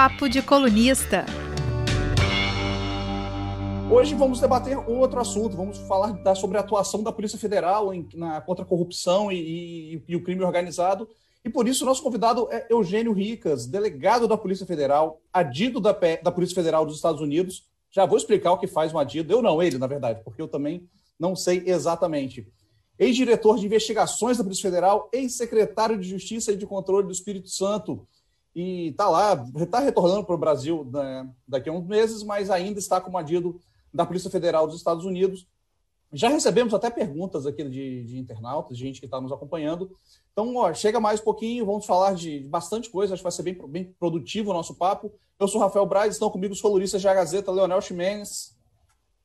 Papo de Colunista. Hoje vamos debater outro assunto, vamos falar da, sobre a atuação da Polícia Federal em, na, contra a corrupção e, e, e, o crime organizado. E por isso, nosso convidado é Eugênio Ricas, delegado da Polícia Federal, adido da, da Polícia Federal dos Estados Unidos. Já vou explicar o que faz um adido. Eu não, ele, na verdade, porque eu também não sei exatamente. Ex-diretor de investigações da Polícia Federal, ex-secretário de Justiça e de Controle do Espírito Santo. E está lá, está retornando para o Brasil né, daqui a uns meses, mas ainda está como adido da Polícia Federal dos Estados Unidos. Já recebemos até perguntas aqui de, de internautas, de gente que está nos acompanhando. Então, ó, chega mais um pouquinho, vamos falar de bastante coisa, acho que vai ser bem, bem produtivo o nosso papo. Eu sou Rafael Braz, estão comigo os coluristas da Gazeta, Leonel Ximenes.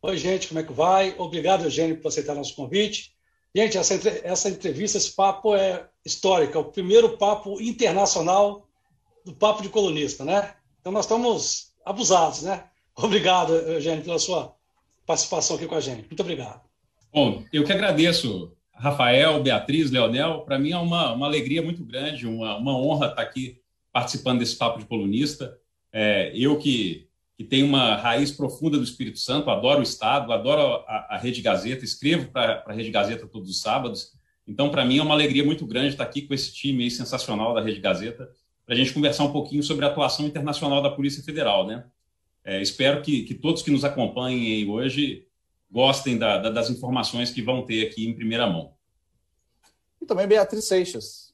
Oi, gente, como é que vai? Obrigado, Eugênio, por aceitar nosso convite. Gente, essa, essa entrevista, esse papo é histórico, é o primeiro papo internacional do Papo de Colunista, né? Então, nós estamos abusados, né? Obrigado, Eugênio, pela sua participação aqui com a gente. Muito obrigado. Bom, eu que agradeço, Rafael, Beatriz, Leonel. Para mim é uma, uma alegria muito grande, uma, uma honra estar aqui participando desse papo de colunista. É, eu que, que tenho uma raiz profunda do Espírito Santo, adoro o Estado, adoro a, a Rede Gazeta, escrevo para a Rede Gazeta todos os sábados. Então, para mim é uma alegria muito grande estar aqui com esse time sensacional da Rede Gazeta, para a gente conversar um pouquinho sobre a atuação internacional da Polícia Federal, né? É, espero que, que, todos que nos acompanhem hoje gostem da, da, das informações que vão ter aqui em primeira mão. E também Beatriz Seixas.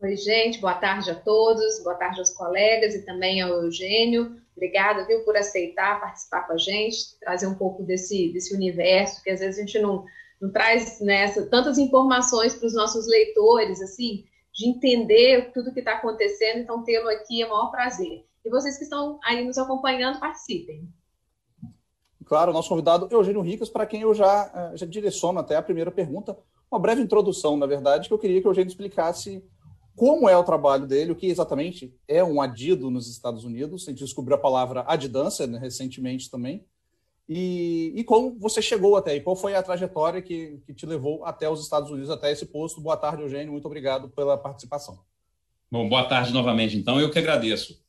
Oi, gente, boa tarde a todos, boa tarde aos colegas e também ao Eugênio. Obrigada, viu, por aceitar participar com a gente, trazer um pouco desse, desse universo, que às vezes a gente não, não traz né, tantas informações para os nossos leitores, assim, de entender tudo que está acontecendo, então tê-lo aqui é o maior prazer. E vocês que estão aí nos acompanhando, participem. Claro, nosso convidado Eugênio Ricas, para quem eu já, eh, já direciono até a primeira pergunta, uma breve introdução, na verdade, que eu queria que o Eugênio explicasse como é o trabalho dele, o que exatamente é um adido nos Estados Unidos. A gente descobriu a palavra adidância né, recentemente também. E, e, como você chegou até aí? Qual foi a trajetória que, que te levou até os Estados Unidos, até esse posto? Boa tarde, Eugênio. Muito obrigado pela participação. Bom, boa tarde novamente, então. Eu que agradeço.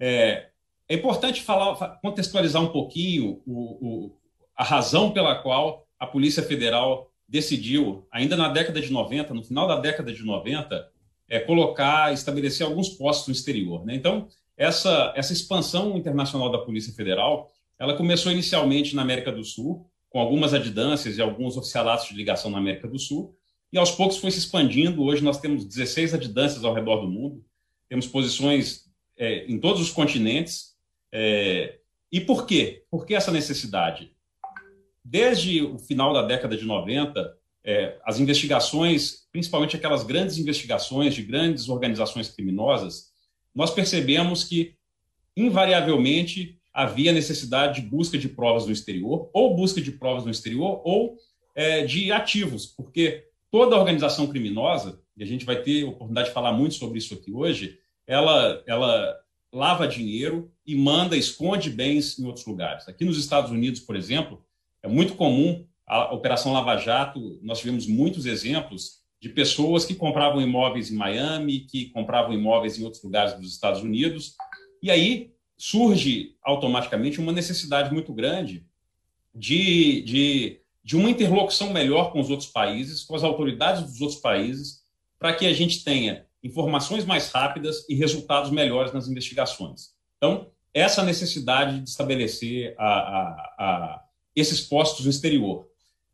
É, é importante falar, contextualizar um pouquinho o, o, a razão pela qual a Polícia Federal decidiu, ainda na década de 90, no final da década de 90, é, colocar, estabelecer alguns postos no exterior. Né? Então, essa, essa expansão internacional da Polícia Federal, ela começou inicialmente na América do Sul, com algumas adidâncias e alguns oficialatos de ligação na América do Sul, e aos poucos foi se expandindo. Hoje nós temos 16 adidâncias ao redor do mundo, temos posições é, em todos os continentes. É, e por quê? Por que essa necessidade? Desde o final da década de 90, é, as investigações, principalmente aquelas grandes investigações de grandes organizações criminosas, nós percebemos que, invariavelmente, havia necessidade de busca de provas no exterior, ou busca de provas no exterior, ou é, de ativos, porque toda organização criminosa, e a gente vai ter oportunidade de falar muito sobre isso aqui hoje, ela, ela lava dinheiro e manda, esconde bens em outros lugares. Aqui nos Estados Unidos, por exemplo, é muito comum a Operação Lava Jato, nós tivemos muitos exemplos de pessoas que compravam imóveis em Miami, que compravam imóveis em outros lugares dos Estados Unidos, e aí surge automaticamente uma necessidade muito grande de, de, de uma interlocução melhor com os outros países, com as autoridades dos outros países, para que a gente tenha informações mais rápidas e resultados melhores nas investigações. Então, essa necessidade de estabelecer a, a, a esses postos no exterior.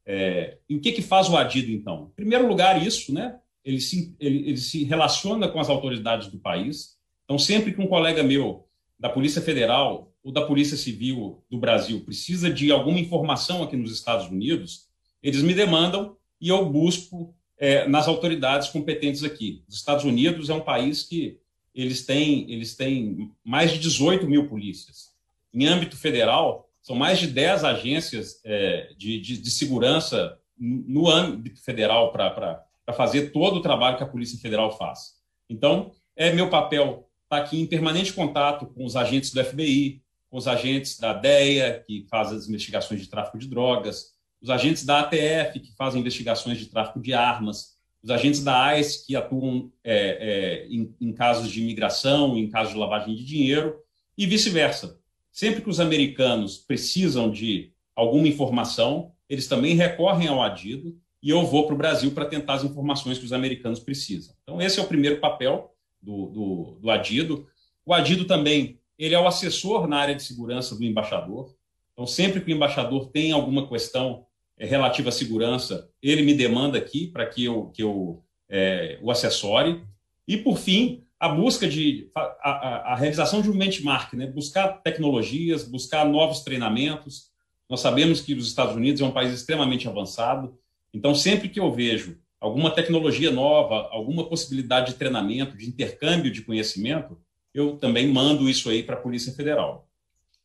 É, e o que, que faz o adido, então? Em primeiro lugar, isso, né? Ele se, ele, ele se relaciona com as autoridades do país. Então, sempre que um colega meu da Polícia Federal ou da Polícia Civil do Brasil precisa de alguma informação aqui nos Estados Unidos, eles me demandam e eu busco é, nas autoridades competentes aqui. Os Estados Unidos é um país que eles têm, eles têm mais de 18 mil polícias. Em âmbito federal, são mais de 10 agências é, de, de, de, segurança no âmbito federal para fazer todo o trabalho que a Polícia Federal faz. Então, é meu papel estar tá aqui em permanente contato com os agentes do FBI, com os agentes da DEA, que fazem as investigações de tráfico de drogas, os agentes da ATF, que fazem investigações de tráfico de armas, os agentes da ICE, que atuam é, é, em, em, casos de imigração, em casos de lavagem de dinheiro, e vice-versa. Sempre que os americanos precisam de alguma informação, eles também recorrem ao Adido e eu vou para o Brasil para tentar as informações que os americanos precisam. Então, esse é o primeiro papel do, do, do Adido. O Adido também ele é o assessor na área de segurança do embaixador. Então, sempre que o embaixador tem alguma questão é, relativa à segurança, ele me demanda aqui para que eu, que eu é, o acessore. E, por fim, a busca de a, a, a, realização de um benchmark, né? buscar tecnologias, buscar novos treinamentos. Nós sabemos que os Estados Unidos é um país extremamente avançado, então sempre que eu vejo alguma tecnologia nova, alguma possibilidade de treinamento, de intercâmbio de conhecimento, eu também mando isso aí para a Polícia Federal.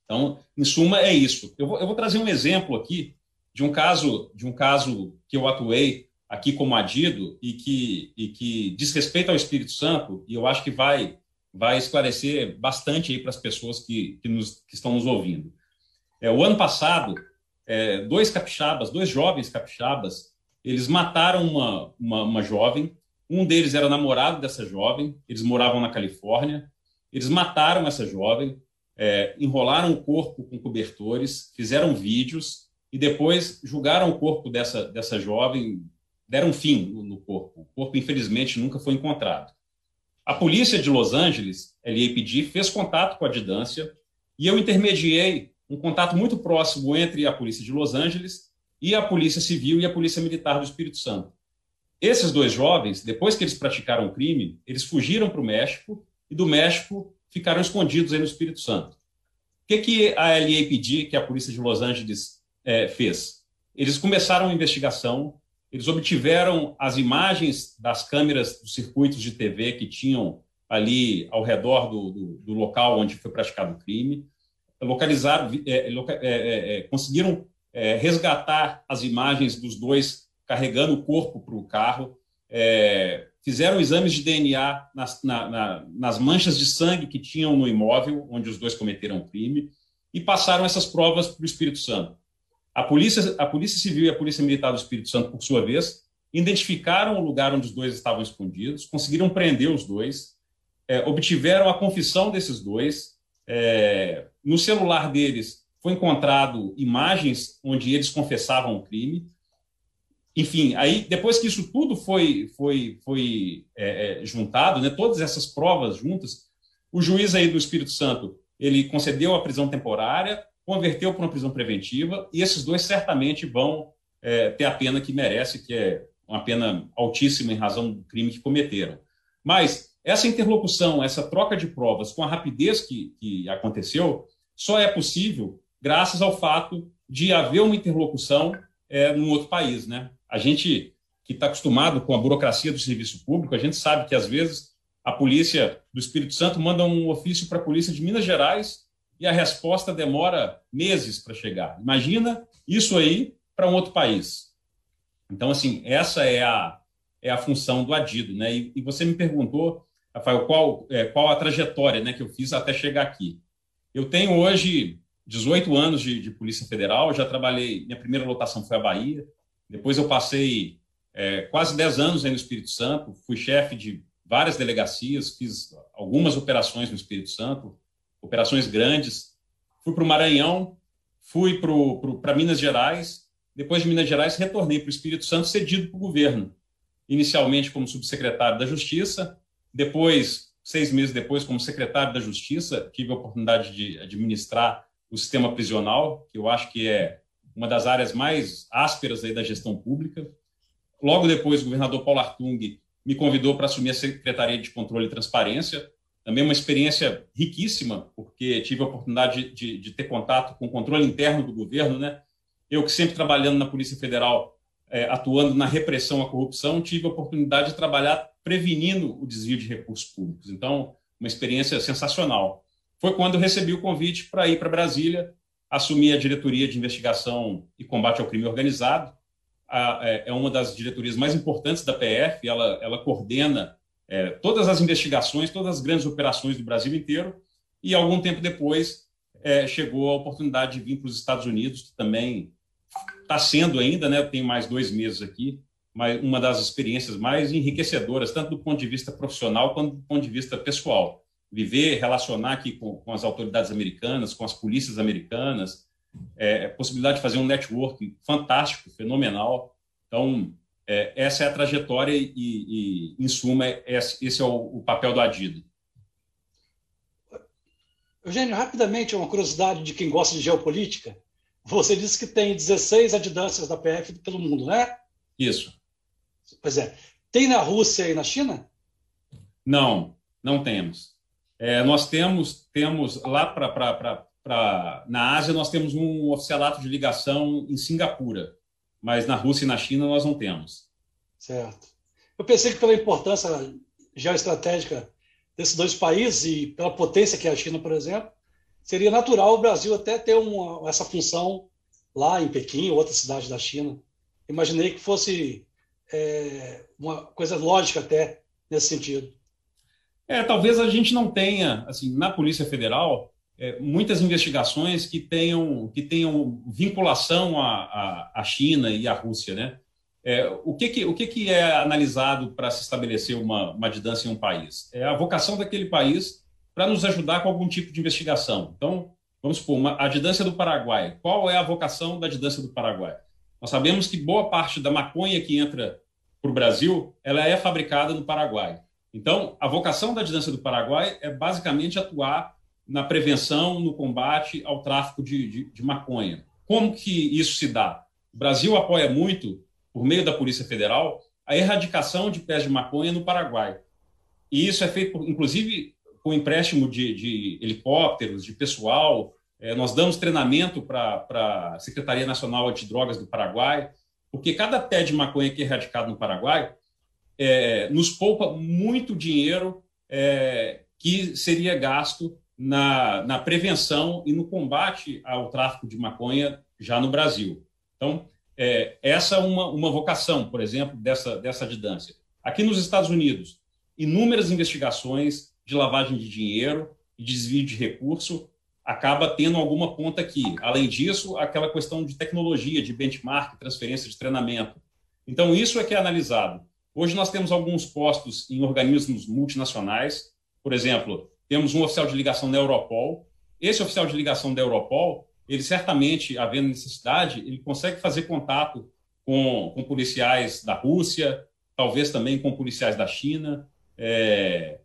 Então, em suma, é isso. Eu vou, eu vou trazer um exemplo aqui de um caso de um caso que eu atuei aqui como adido e que, e que diz respeito ao Espírito Santo, e eu acho que vai, vai esclarecer bastante aí para as pessoas que, que, nos, que estão nos ouvindo. É, o ano passado, é, dois capixabas, dois jovens capixabas, eles mataram uma, uma, uma jovem, um deles era namorado dessa jovem, eles moravam na Califórnia, eles mataram essa jovem, é, enrolaram o corpo com cobertores, fizeram vídeos e depois julgaram o corpo dessa, dessa jovem deram fim no corpo. O corpo, infelizmente, nunca foi encontrado. A polícia de Los Angeles, LAPD, fez contato com a Didância e eu intermediei um contato muito próximo entre a polícia de Los Angeles e a polícia civil e a polícia militar do Espírito Santo. Esses dois jovens, depois que eles praticaram o crime, eles fugiram para o México e do México ficaram escondidos aí no Espírito Santo. O que, que a LAPD, que é a polícia de Los Angeles, é, fez? Eles começaram a investigação eles obtiveram as imagens das câmeras dos circuitos de TV que tinham ali ao redor do, do, do local onde foi praticado o crime, localizaram, é, é, é, é, conseguiram é, resgatar as imagens dos dois carregando o corpo para o carro, é, fizeram exames de DNA nas, na, na, nas manchas de sangue que tinham no imóvel onde os dois cometeram o crime e passaram essas provas para o Espírito Santo. A polícia, a polícia Civil e a Polícia Militar do Espírito Santo, por sua vez, identificaram o lugar onde os dois estavam escondidos, conseguiram prender os dois, é, obtiveram a confissão desses dois. É, no celular deles foi encontrado imagens onde eles confessavam o crime. Enfim, aí depois que isso tudo foi foi foi é, é juntado, né, todas essas provas juntas, o juiz aí do Espírito Santo ele concedeu a prisão temporária, converteu para uma prisão preventiva, e esses dois certamente vão é, ter a pena que merece, que é uma pena altíssima em razão do crime que cometeram. Mas essa interlocução, essa troca de provas com a rapidez que, que aconteceu, só é possível graças ao fato de haver uma interlocução é, num outro país. Né? A gente que está acostumado com a burocracia do serviço público, a gente sabe que, às vezes, a polícia do Espírito Santo manda um ofício para a polícia de Minas Gerais e a resposta demora meses para chegar. Imagina isso aí para um outro país. Então, assim, essa é a, é a função do adido. Né? E, e você me perguntou, Rafael, qual, é, qual a trajetória né, que eu fiz até chegar aqui. Eu tenho hoje 18 anos de, de Polícia Federal, já trabalhei, minha primeira lotação foi a Bahia, depois eu passei é, quase 10 anos aí no Espírito Santo, fui chefe de várias delegacias, fiz algumas operações no Espírito Santo, operações grandes. Fui para o Maranhão, fui para Minas Gerais. Depois de Minas Gerais, retornei para o Espírito Santo, cedido para o governo. Inicialmente como subsecretário da Justiça, depois, seis meses depois, como secretário da Justiça, tive a oportunidade de administrar o sistema prisional, que eu acho que é uma das áreas mais ásperas aí da gestão pública. Logo depois, o governador Paulo Artung me convidou para assumir a Secretaria de Controle e Transparência, também uma experiência riquíssima, porque tive a oportunidade de, de, ter contato com o controle interno do governo, né? Eu que sempre trabalhando na Polícia Federal, é, atuando na repressão à corrupção, tive a oportunidade de trabalhar prevenindo o desvio de recursos públicos. Então, uma experiência sensacional. Foi quando eu recebi o convite para ir para Brasília, assumir a diretoria de investigação e combate ao crime organizado. A, é, é uma das diretorias mais importantes da PF, ela, ela coordena é, todas as investigações, todas as grandes operações do Brasil inteiro, e algum tempo depois é, chegou a oportunidade de vir para os Estados Unidos, que também está sendo ainda, né? Tenho mais dois meses aqui, mas uma das experiências mais enriquecedoras, tanto do ponto de vista profissional quanto do ponto de vista pessoal. Viver, relacionar aqui com, com as autoridades americanas, com as polícias americanas, é, possibilidade de fazer um network fantástico, fenomenal. Então, é, essa é a trajetória e, e em suma, é, esse é o, o papel do Adido. Eugênio, rapidamente, uma curiosidade de quem gosta de geopolítica. Você disse que tem 16 adidâncias da PF pelo mundo, né? Isso. Pois é. Tem na Rússia e na China? Não, não temos. É, nós temos, temos lá para na Ásia, nós temos um oficialato de ligação em Singapura, mas na Rússia e na China nós não temos. Certo. Eu pensei que pela importância geoestratégica desses dois países e pela potência que é a China, por exemplo, seria natural o Brasil até ter uma, essa função lá em Pequim, outra cidade da China. Imaginei que fosse é, uma coisa lógica até nesse sentido. É, talvez a gente não tenha, assim, na Polícia Federal, é, muitas investigações que tenham, que tenham vinculação à, à, China e à Rússia, né? É, o que, que, o que, que é analisado para se estabelecer uma, uma distância em um país? É a vocação daquele país para nos ajudar com algum tipo de investigação. Então, vamos supor, uma, a distância do Paraguai. Qual é a vocação da distância do Paraguai? Nós sabemos que boa parte da maconha que entra para o Brasil, ela é fabricada no Paraguai. Então, a vocação da distância do Paraguai é basicamente atuar na prevenção, no combate ao tráfico de, de, de maconha. Como que isso se dá? O Brasil apoia muito, por meio da Polícia Federal, a erradicação de pés de maconha no Paraguai. E isso é feito, inclusive, com empréstimo de, de helicópteros, de pessoal, é, nós damos treinamento para a Secretaria Nacional Antidrogas do Paraguai, porque cada pé de maconha que é erradicado no Paraguai é, nos poupa muito dinheiro é, que seria gasto na, na prevenção e no combate ao tráfico de maconha já no Brasil. Então, é, essa é uma, uma vocação, por exemplo, dessa, dessa distância. Aqui nos Estados Unidos, inúmeras investigações de lavagem de dinheiro e desvio de recurso acaba tendo alguma ponta aqui. Além disso, aquela questão de tecnologia, de benchmark, transferência de treinamento. Então, isso é que é analisado. Hoje nós temos alguns postos em organismos multinacionais. Por exemplo, temos um oficial de ligação da Europol. Esse oficial de ligação da Europol, ele certamente, havendo necessidade, ele consegue fazer contato com, com policiais da Rússia, talvez também com policiais da China. É,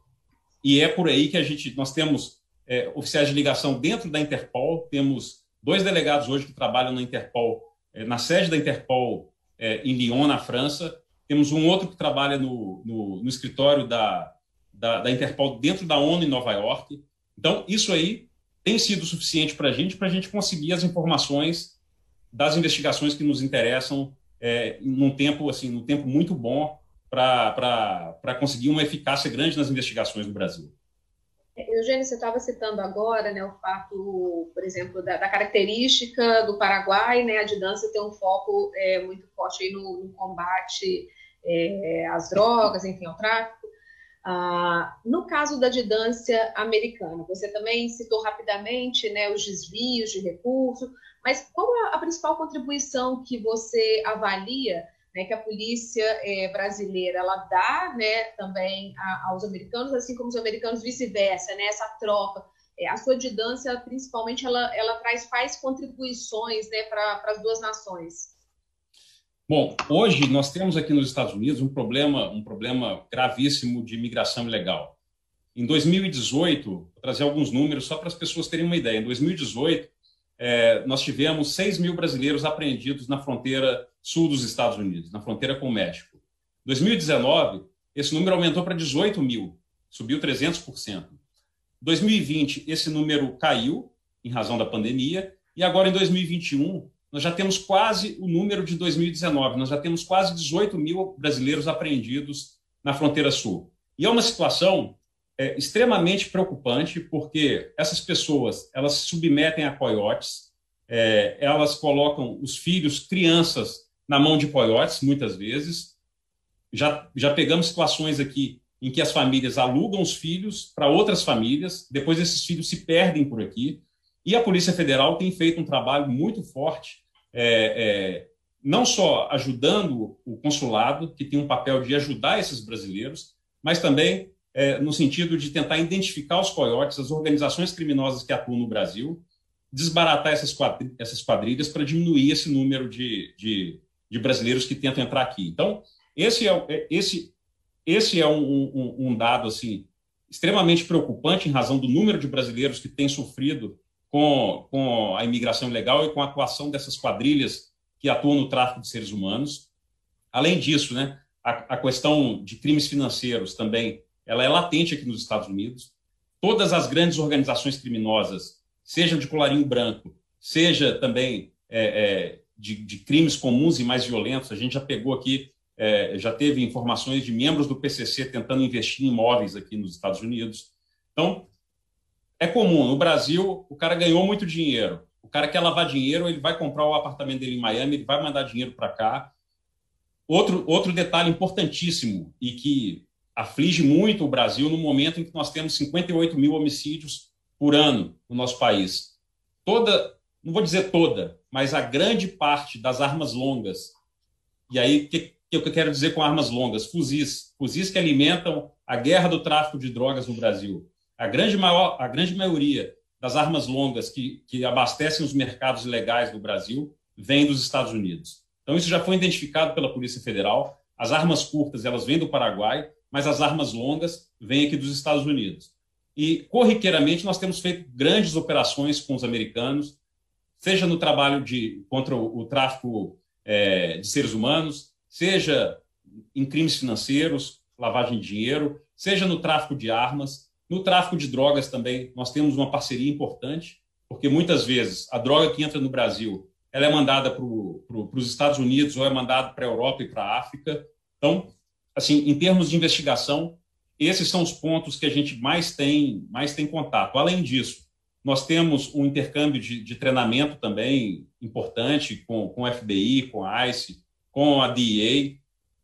e é por aí que a gente, nós temos é, oficiais de ligação dentro da Interpol. Temos dois delegados hoje que trabalham na Interpol, é, na sede da Interpol é, em Lyon, na França. Temos um outro que trabalha no, no, no escritório da, da, da, Interpol dentro da ONU em Nova York. Então, isso aí tem sido suficiente para a gente, para a gente conseguir as informações das investigações que nos interessam é, num tempo assim, num tempo muito bom para conseguir uma eficácia grande nas investigações no Brasil. Eugênio, você estava citando agora né, o fato, por exemplo, da, da, característica do Paraguai, né, a Didância tem um foco é, muito forte no, no, combate é, drogas, enfim, ao tráfico. Ah, no caso da didância americana, você também citou rapidamente né, os desvios de recursos, mas qual é a principal contribuição que você avalia né, que a polícia é, brasileira ela dá né, também a, aos americanos, assim como os americanos vice-versa, né, essa troca. É, a sua didância, principalmente, ela, ela traz faz contribuições né, para as duas nações. Bom, hoje nós temos aqui nos Estados Unidos um problema, um problema gravíssimo de imigração ilegal. Em 2018, vou trazer alguns números só para as pessoas terem uma ideia. Em 2018, é, nós tivemos 6 mil brasileiros apreendidos na fronteira sul dos Estados Unidos, na fronteira com o México. Em 2019, esse número aumentou para 18 mil, subiu 300%. Em 2020, esse número caiu em razão da pandemia, e agora em 2021, nós já temos quase o número de 2019, nós já temos quase 18 mil brasileiros apreendidos na fronteira sul. E é uma situação é, extremamente preocupante, porque essas pessoas elas se submetem a coiotes, é, elas colocam os filhos, crianças, na mão de coiotes, muitas vezes. Já, já pegamos situações aqui em que as famílias alugam os filhos para outras famílias, depois esses filhos se perdem por aqui. E a Polícia Federal tem feito um trabalho muito forte, é, é, não só ajudando o consulado, que tem um papel de ajudar esses brasileiros, mas também é, no sentido de tentar identificar os coiotes, as organizações criminosas que atuam no Brasil, desbaratar essas quadrilhas, essas quadrilhas para diminuir esse número de, de, de, brasileiros que tentam entrar aqui. Então, esse é, é, esse, esse é um, um, um dado assim extremamente preocupante em razão do número de brasileiros que têm sofrido com, com a imigração ilegal e com a atuação dessas quadrilhas que atuam no tráfico de seres humanos. Além disso, né, a, a questão de crimes financeiros também ela é latente aqui nos Estados Unidos. Todas as grandes organizações criminosas, seja de colarinho branco, seja também é, é, de, de, crimes comuns e mais violentos, a gente já pegou aqui, é, já teve informações de membros do PCC tentando investir em imóveis aqui nos Estados Unidos. Então, é comum. No Brasil, o cara ganhou muito dinheiro. O cara quer lavar dinheiro, ele vai comprar o apartamento dele em Miami, ele vai mandar dinheiro para cá. Outro, outro detalhe importantíssimo e que aflige muito o Brasil no momento em que nós temos 58 mil homicídios por ano no nosso país. Toda, não vou dizer toda, mas a grande parte das armas longas. E aí, o que, que eu quero dizer com armas longas? Fuzis. Fuzis que alimentam a guerra do tráfico de drogas no Brasil. A grande, maior, a grande maioria das armas longas que, que abastecem os mercados ilegais do Brasil vem dos Estados Unidos. Então, isso já foi identificado pela Polícia Federal. As armas curtas, elas vêm do Paraguai mas as armas longas vêm aqui dos Estados Unidos. E, corriqueiramente, nós temos feito grandes operações com os americanos, seja no trabalho de, contra o, o tráfico é, de seres humanos, seja em crimes financeiros, lavagem de dinheiro, seja no tráfico de armas, no tráfico de drogas também. Nós temos uma parceria importante, porque muitas vezes a droga que entra no Brasil ela é mandada para pro, os Estados Unidos ou é mandada para a Europa e para a África. Então, assim, em termos de investigação, esses são os pontos que a gente mais tem, mais tem contato. Além disso, nós temos um intercâmbio de, de treinamento também importante com, com o FBI, com a ICE, com a DEA,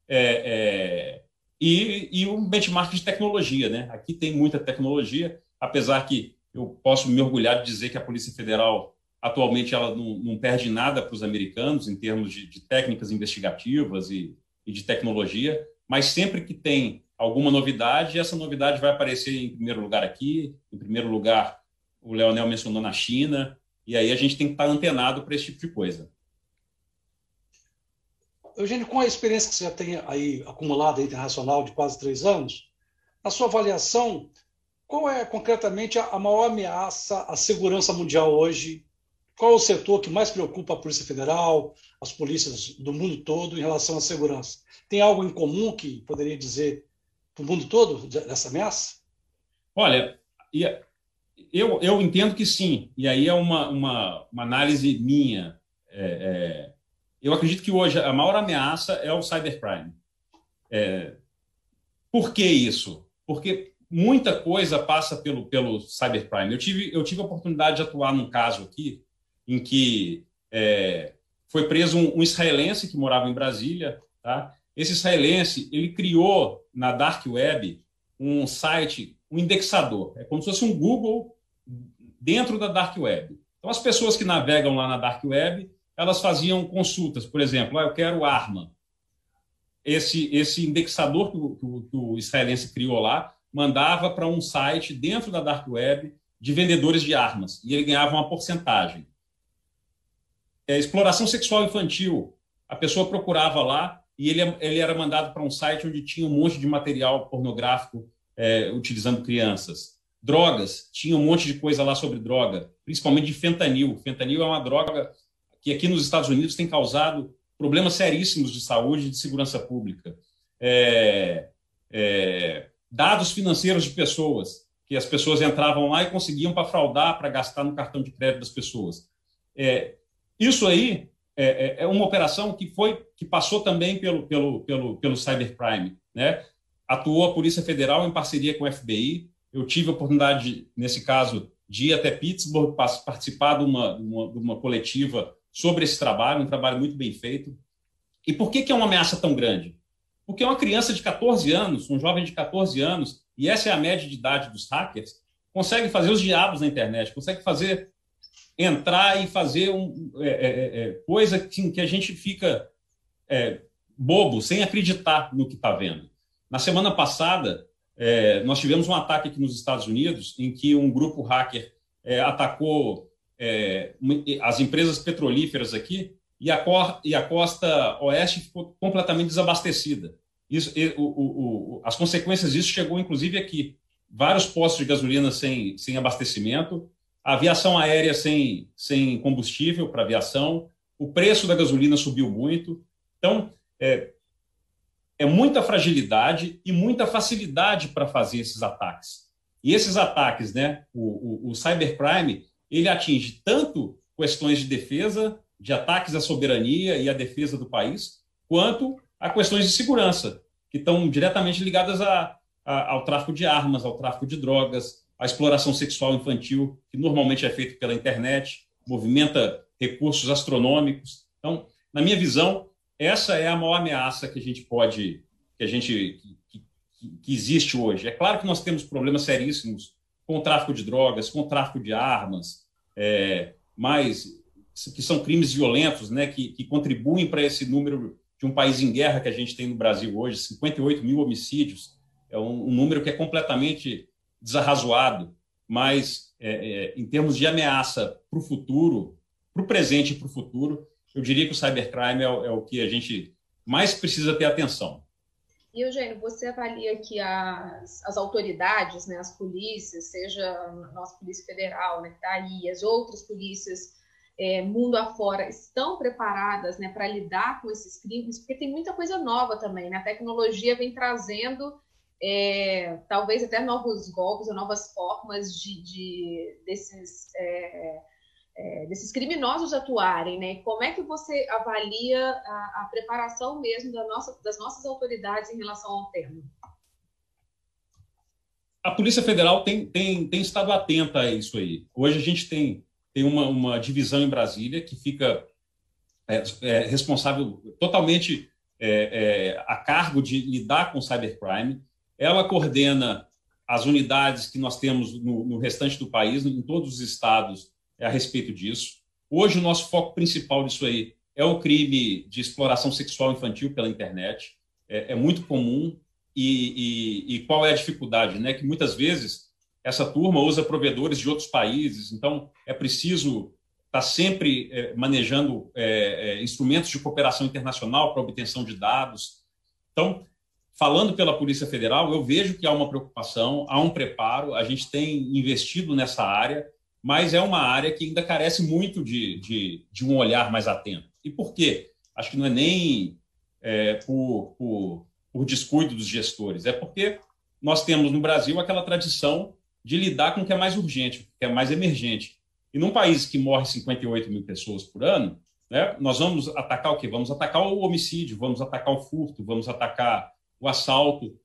é, é, e, e um benchmark de tecnologia. Né? Aqui tem muita tecnologia, apesar que eu posso me orgulhar de dizer que a Polícia Federal atualmente ela não, não perde nada para os americanos em termos de, de técnicas investigativas e, e de tecnologia mas sempre que tem alguma novidade, essa novidade vai aparecer em primeiro lugar aqui, em primeiro lugar o Leonel mencionou na China, e aí a gente tem que estar antenado para esse tipo de coisa. Eugênio, com a experiência que você já tem aí acumulada internacional de quase três anos, na sua avaliação, qual é concretamente a maior ameaça à segurança mundial hoje? Qual é o setor que mais preocupa a Polícia Federal, as polícias do mundo todo em relação à segurança? Tem algo em comum que poderia dizer para o mundo todo dessa ameaça? Olha, eu, eu entendo que sim, e aí é uma, uma, uma análise minha. É, é, eu acredito que hoje a maior ameaça é o cybercrime. É, por que isso? Porque muita coisa passa pelo, pelo cybercrime. Eu tive, eu tive a oportunidade de atuar num caso aqui em que é, foi preso um, um, israelense que morava em Brasília. Tá? Esse israelense ele criou na dark web um site, um indexador. É como se fosse um Google dentro da dark web. Então as pessoas que navegam lá na dark web elas faziam consultas, por exemplo, ah, eu quero arma. Esse, esse indexador que o, que o israelense criou lá mandava para um site dentro da dark web de vendedores de armas e ele ganhava uma porcentagem é, exploração sexual infantil. A pessoa procurava lá e ele, ele era mandado para um site onde tinha um monte de material pornográfico é, utilizando crianças. Drogas, tinha um monte de coisa lá sobre droga, principalmente de fentanil. Fentanil é uma droga que aqui nos Estados Unidos tem causado problemas seríssimos de saúde e de segurança pública. É, é, dados financeiros de pessoas, que as pessoas entravam lá e conseguiam para fraudar, para gastar no cartão de crédito das pessoas. É, isso aí é, é, é, uma operação que foi que passou também pelo, pelo, pelo, pelo cybercrime. Né? Atuou a Polícia Federal em parceria com o FBI. Eu tive a oportunidade, nesse caso, de ir até Pittsburgh, participar de uma, uma, de uma coletiva sobre esse trabalho, um trabalho muito bem feito. E por que, que é uma ameaça tão grande? Porque uma criança de 14 anos, um jovem de 14 anos, e essa é a média de idade dos hackers, consegue fazer os diabos na internet, consegue fazer entrar e fazer um, é, é, é, é coisa que, que, a gente fica é, bobo, sem acreditar no que está vendo. Na semana passada, é, nós tivemos um ataque aqui nos Estados Unidos em que um grupo hacker atacou é, as empresas petrolíferas aqui e a, e a costa oeste ficou completamente desabastecida. Isso, e, o, o, o, as consequências disso chegou inclusive aqui. Vários postos de gasolina sem, sem abastecimento, a aviação aérea sem, sem combustível para aviação, o preço da gasolina subiu muito. Então, é, é muita fragilidade e muita facilidade para fazer esses ataques. E esses ataques, né, o, o, o cybercrime, ele atinge tanto questões de defesa, de ataques à soberania e à defesa do país, quanto a questões de segurança, que estão diretamente ligadas a, a, ao tráfico de armas, ao tráfico de drogas, à exploração sexual infantil, que normalmente é feito pela internet, movimenta recursos astronômicos. Então, na minha visão, essa é a maior ameaça que a gente pode, que a gente que, que, que existe hoje. É claro que nós temos problemas seríssimos com tráfico de drogas, com tráfico de armas, é, mas que são crimes violentos, né, que, que contribuem para esse número de um país em guerra que a gente tem no Brasil hoje, 58 mil homicídios, é um, um número que é completamente desarrazoado, mas é, é, em termos de ameaça para o futuro, para o presente e para o futuro, eu diria que o cybercrime é, é, o que a gente mais precisa ter atenção. E, Eugênio, você avalia que as, as autoridades, né, as polícias, seja a nossa Polícia Federal, né, que está aí, as outras polícias é, mundo afora, estão preparadas né, para lidar com esses crimes? Porque tem muita coisa nova também, né? A tecnologia vem trazendo é, talvez até novos golpes ou novas formas de, de desses, é, é, desses criminosos atuarem, né? Como é que você avalia a, a preparação mesmo da nossa, das nossas autoridades em relação ao tema? A Polícia Federal tem, tem, tem estado atenta a isso aí. Hoje a gente tem, tem uma, uma divisão em Brasília que fica é, é, responsável totalmente é, é, a cargo de lidar com cybercrime. Ela coordena as unidades que nós temos no, no restante do país, em todos os estados, a respeito disso. Hoje, o nosso foco principal disso aí é o crime de exploração sexual infantil pela internet. É, é muito comum. E, e, e, qual é a dificuldade? Né? Que muitas vezes essa turma usa provedores de outros países, então é preciso estar sempre é, manejando é, é instrumentos de cooperação internacional para obtenção de dados. Então, falando pela Polícia Federal, eu vejo que há uma preocupação, há um preparo, a gente tem investido nessa área, mas é uma área que ainda carece muito de, de, de um olhar mais atento. E por quê? Acho que não é nem é, por, por, por descuido dos gestores, é porque nós temos no Brasil aquela tradição de lidar com o que é mais urgente, o que é mais emergente. E num país que morre 58 mil pessoas por ano, né, nós vamos atacar o quê? Vamos atacar o homicídio, vamos atacar o furto, vamos atacar o assalto,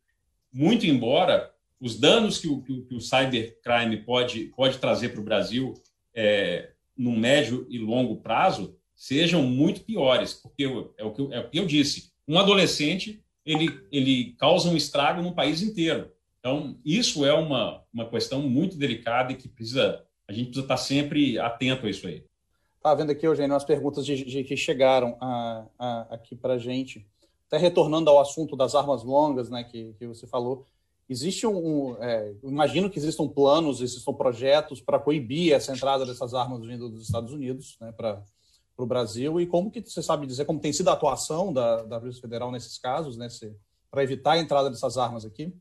muito embora os danos que o, que o cybercrime pode, pode trazer para o Brasil é, no médio e longo prazo sejam muito piores, porque é o que eu, é o que eu disse, um adolescente ele, ele causa um estrago no país inteiro. Então, isso é uma, uma questão muito delicada e que precisa, a gente precisa estar sempre atento a isso aí. Tá vendo aqui, Eugênio, as perguntas de, de que chegaram a, a, aqui para a gente até retornando ao assunto das armas longas, né, que, que você falou, existe um, é, imagino que existam planos, existam projetos para coibir essa entrada dessas armas vindo dos Estados Unidos, né, para o Brasil, e como que você sabe dizer como tem sido a atuação da, da Polícia Federal nesses casos, né, para evitar a entrada dessas armas aqui?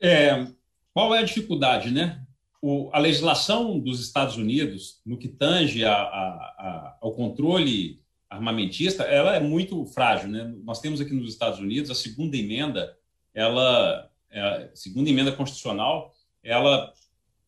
É, qual é a dificuldade, né? O, a legislação dos Estados Unidos, no que tange a, a, a, ao controle armamentista, ela é muito frágil, né? Nós temos aqui nos Estados Unidos a segunda emenda, ela, é, segunda emenda constitucional, ela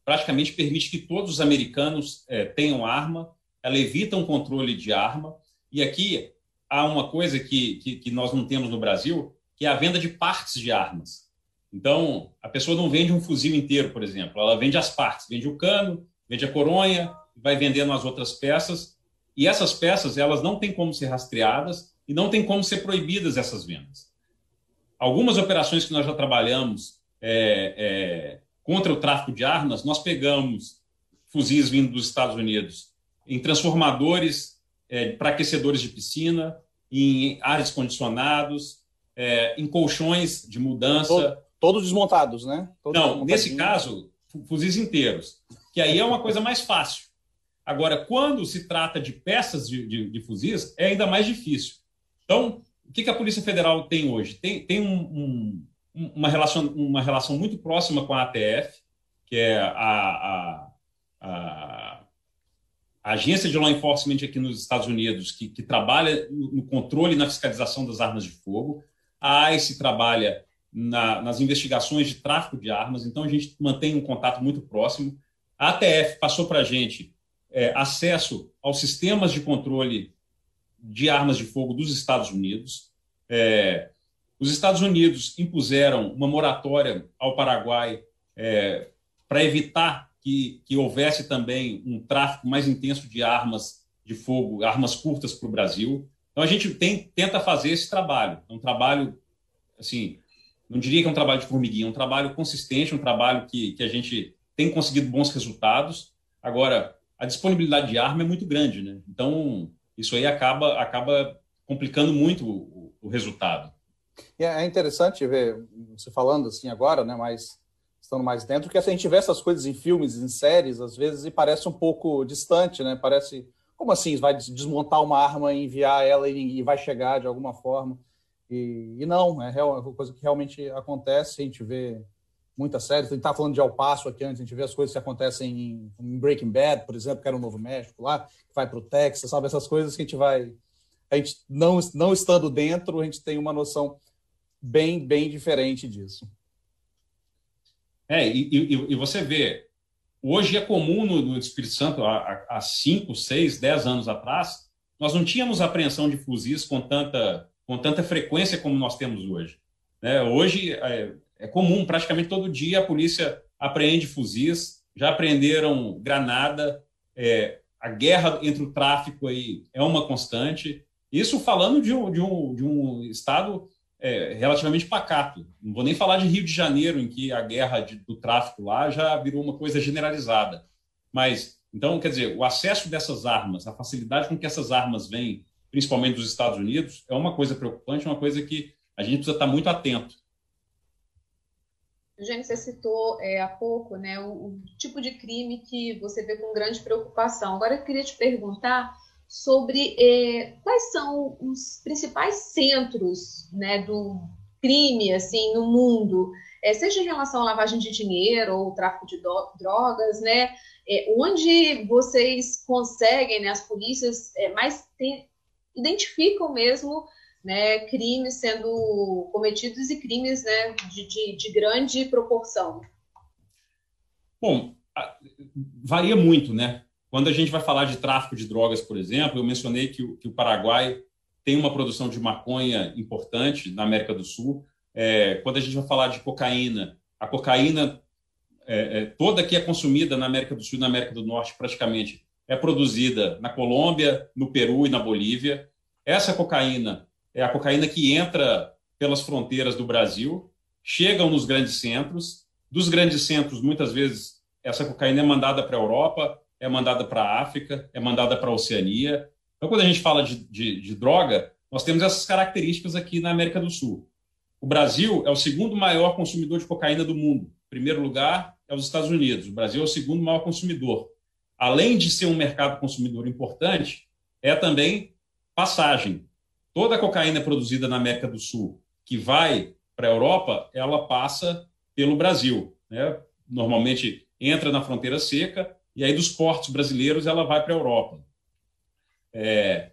praticamente permite que todos os americanos é, tenham arma, ela evita um controle de arma, e aqui há uma coisa que, que, que nós não temos no Brasil, que é a venda de partes de armas. Então, a pessoa não vende um fuzil inteiro, por exemplo, ela vende as partes, vende o cano, vende a coronha, vai vendendo as outras peças, e essas peças, elas não têm como ser rastreadas e não tem como ser proibidas essas vendas. Algumas operações que nós já trabalhamos é, é, contra o tráfico de armas, nós pegamos fuzis vindo dos Estados Unidos em transformadores é, para aquecedores de piscina, em ares condicionados, é, em colchões de mudança. Todos desmontados, né? Todos Não, nesse caso, fuzis inteiros, que aí é uma coisa mais fácil. Agora, quando se trata de peças de, de, de fuzis, é ainda mais difícil. Então, o que, que a Polícia Federal tem hoje? Tem, tem um, um, uma, relação, uma relação muito próxima com a ATF, que é a, a, a, a agência de law enforcement aqui nos Estados Unidos, que, que trabalha no controle e na fiscalização das armas de fogo. A ICE trabalha na, nas investigações de tráfico de armas, então a gente mantém um contato muito próximo. A ATF passou para a gente é, acesso aos sistemas de controle de armas de fogo dos Estados Unidos. É, os Estados Unidos impuseram uma moratória ao Paraguai é, para evitar que, que houvesse também um tráfico mais intenso de armas de fogo, armas curtas para o Brasil. Então a gente tem, tenta fazer esse trabalho. É um trabalho assim não diria que é um trabalho de formiguinha, é um trabalho consistente, um trabalho que, que a gente tem conseguido bons resultados. Agora, a disponibilidade de arma é muito grande, né? Então, isso aí acaba, acaba complicando muito o, o resultado. É, é interessante ver você falando assim agora, né? Mas estando mais dentro, que a gente vê essas coisas em filmes, em séries, às vezes, e parece um pouco distante, né? Parece como assim? Vai desmontar uma arma e enviar ela e, vai chegar de alguma forma? E, e não, é, é uma coisa que realmente acontece, a gente vê muitas séries, a gente estava falando de El Paso aqui antes, a gente vê as coisas que acontecem em, em Breaking Bad, por exemplo, que era o Novo México lá, que vai para o Texas, sabe? Essas coisas que a gente vai... A gente não, não estando dentro, a gente tem uma noção bem, bem diferente disso. É, e, e, e você vê, hoje é comum no, no Espírito Santo, há 5, 6, 10 anos atrás, nós não tínhamos apreensão de fuzis com tanta com tanta frequência como nós temos hoje. Né? Hoje é, é, comum, praticamente todo dia a polícia apreende fuzis, já apreenderam granada, é, a guerra entre o tráfico aí é uma constante. Isso falando de um, de um, de um estado é, relativamente pacato. Não vou nem falar de Rio de Janeiro, em que a guerra de, do tráfico lá já virou uma coisa generalizada. Mas, então, quer dizer, o acesso dessas armas, a facilidade com que essas armas vêm principalmente dos Estados Unidos, é uma coisa preocupante, uma coisa que a gente precisa estar muito atento. Eugênio, você citou é, há pouco né, o, o, tipo de crime que você vê com grande preocupação. Agora eu queria te perguntar sobre é, quais são os principais centros né, do crime assim no mundo, é, seja em relação à lavagem de dinheiro ou tráfico de drogas, né? É, onde vocês conseguem, né, as polícias é, mais tem, identificam mesmo né, crimes sendo cometidos e crimes né, de, de, de grande proporção? Bom, varia muito, né? Quando a gente vai falar de tráfico de drogas, por exemplo, eu mencionei que o, que o Paraguai tem uma produção de maconha importante na América do Sul. É, quando a gente vai falar de cocaína, a cocaína é, é, toda que é consumida na América do Sul e na América do Norte, praticamente, é produzida na Colômbia, no Peru e na Bolívia. Essa cocaína é a cocaína que entra pelas fronteiras do Brasil, chegam nos grandes centros. Dos grandes centros, muitas vezes, essa cocaína é mandada para a Europa, é mandada para a África, é mandada para a Oceania. Então, quando a gente fala de, de, de droga, nós temos essas características aqui na América do Sul. O Brasil é o segundo maior consumidor de cocaína do mundo. Em primeiro lugar é os Estados Unidos. O Brasil é o segundo maior consumidor além de ser um mercado consumidor importante, é também passagem. Toda a cocaína produzida na América do Sul que vai para a Europa, ela passa pelo Brasil. Né? Normalmente entra na fronteira seca e aí dos portos brasileiros ela vai para a Europa. É,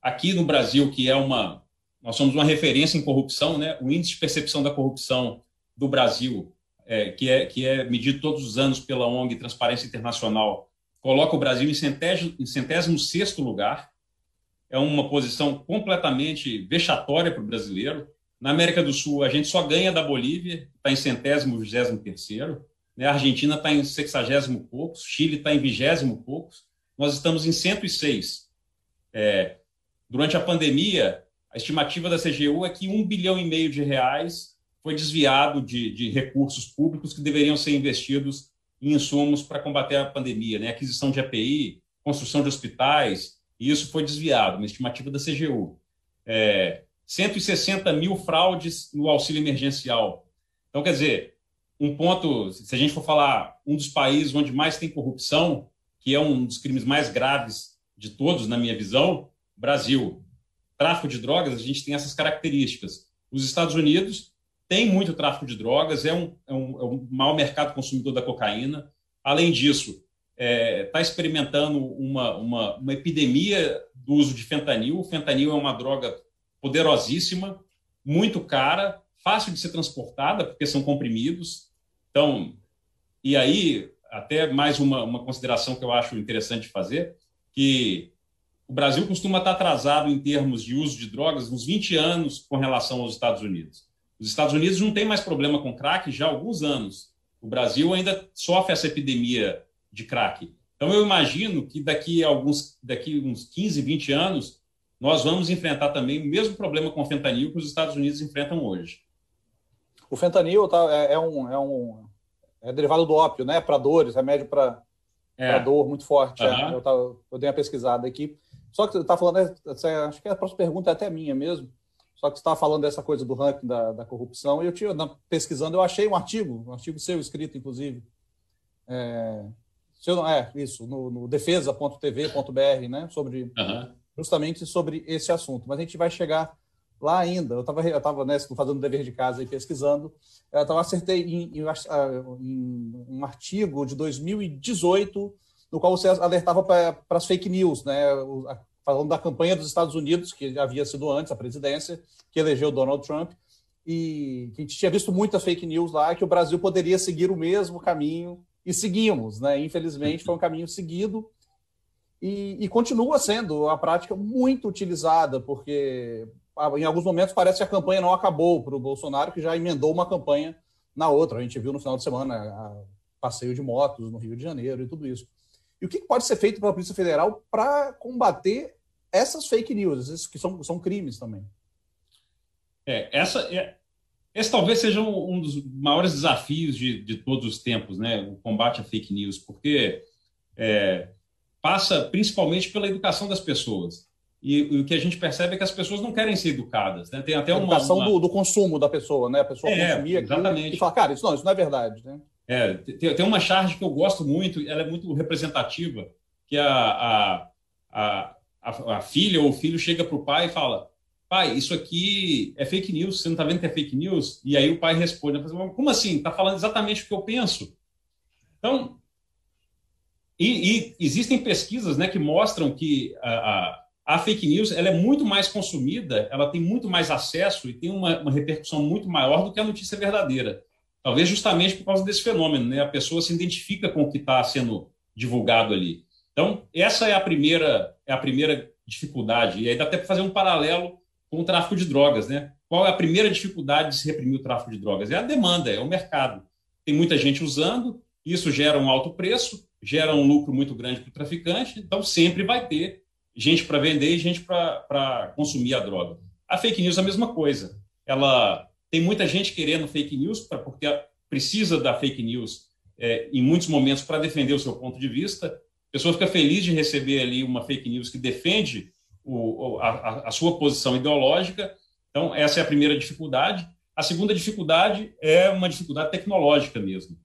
aqui no Brasil, que é uma. Nós somos uma referência em corrupção, né? o índice de percepção da corrupção do Brasil, é, que, é, que é medido todos os anos pela ONG Transparência Internacional, coloca o Brasil em centésimo, em centésimo sexto lugar. É uma posição completamente vexatória para o brasileiro. Na América do Sul, a gente só ganha da Bolívia, está em centésimo, vigésimo terceiro. Né? A Argentina está em sexagésimo poucos, Chile está em vigésimo poucos. Nós estamos em 106. É, durante a pandemia, a estimativa da CGU é que um bilhão e meio de reais foi desviado de, de recursos públicos que deveriam ser investidos em insumos para combater a pandemia, né? aquisição de API, construção de hospitais, e isso foi desviado, uma estimativa da CGU. É, 160 mil fraudes no auxílio emergencial. Então, quer dizer, um ponto, se a gente for falar um dos países onde mais tem corrupção, que é um dos crimes mais graves de todos, na minha visão, Brasil. Tráfico de drogas, a gente tem essas características. Os Estados Unidos têm muito tráfico de drogas, é um, é um, é um mercado consumidor da cocaína. Além disso, está é, tá experimentando uma, uma, uma epidemia do uso de fentanil. O fentanil é uma droga poderosíssima, muito cara, fácil de ser transportada, porque são comprimidos. Então, e aí, até mais uma, uma consideração que eu acho interessante fazer, que o Brasil costuma estar atrasado em termos de uso de drogas uns 20 anos com relação aos Estados Unidos. Os Estados Unidos não tem mais problema com crack já há alguns anos. O Brasil ainda sofre essa epidemia de crack. Então eu imagino que daqui a alguns daqui uns 15, 20 anos nós vamos enfrentar também o mesmo problema com o fentanil que os Estados Unidos enfrentam hoje. O fentanil tá, é, é um, é um é derivado do ópio, né? Para dores, remédio para é. dor muito forte. Uhum. É. Eu, tava, eu dei uma pesquisada aqui. Só que você está falando, né, acho que a próxima pergunta é até minha mesmo. Só que você estava falando dessa coisa do ranking da, da corrupção. E eu tinha, pesquisando, eu achei um artigo, um artigo seu escrito, inclusive. É, seu, é isso, no, no defesa.tv.br, né? Sobre uhum. justamente sobre esse assunto. Mas a gente vai chegar lá ainda. Eu estava eu tava, né, fazendo dever de casa e pesquisando. Eu tava, acertei em, em, em, um artigo de 2018, no qual você alertava para as fake news, né? falando da campanha dos Estados Unidos, que havia sido antes a presidência, que elegeu Donald Trump, e que a gente tinha visto muitas fake news lá, que o Brasil poderia seguir o mesmo caminho, e seguimos. Né? Infelizmente, foi um caminho seguido. E, e, continua sendo a prática muito utilizada, porque em alguns momentos parece que a campanha não acabou para o Bolsonaro, que já emendou uma campanha na outra. A gente viu no final de semana passeio de motos no Rio de Janeiro e tudo isso. E o que pode ser feito pela Polícia Federal para combater essas fake news, esses que são, são crimes também? É, essa, é, esse talvez seja um, um dos maiores desafios de, de, todos os tempos, né? O combate à fake news, porque é, passa principalmente pela educação das pessoas. E, e, o que a gente percebe é que as pessoas não querem ser educadas. Né? Tem até a educação uma... Do, do, consumo da pessoa, né? A pessoa é, consumir exatamente. e falar, cara, isso não, isso não é verdade. Né? É, tem, tem uma charge que eu gosto muito, ela é muito representativa, que a, a, a, a, a filha ou o filho chega para o pai e fala, pai, isso aqui é fake news, você não está vendo que é fake news? E aí o pai responde, como assim? Está falando exatamente o que eu penso? Então, e, e, existem pesquisas né, que mostram que a, a a fake news ela é muito mais consumida, ela tem muito mais acesso e tem uma, uma, repercussão muito maior do que a notícia verdadeira. Talvez justamente por causa desse fenômeno, né? A pessoa se identifica com o que está sendo divulgado ali. Então, essa é a primeira é a primeira dificuldade. E aí dá até para fazer um paralelo com o tráfico de drogas, né? Qual é a primeira dificuldade de se reprimir o tráfico de drogas? É a demanda, é o mercado. Tem muita gente usando, isso gera um alto preço, gera um lucro muito grande para o traficante, então sempre vai ter gente para vender e gente para consumir a droga. A fake news é a mesma coisa. Ela tem muita gente querendo fake news pra, porque precisa da fake news é, em muitos momentos para defender o seu ponto de vista. A pessoa fica feliz de receber ali uma fake news que defende o, a, a sua posição ideológica. Então, essa é a primeira dificuldade. A segunda dificuldade é uma dificuldade tecnológica mesmo.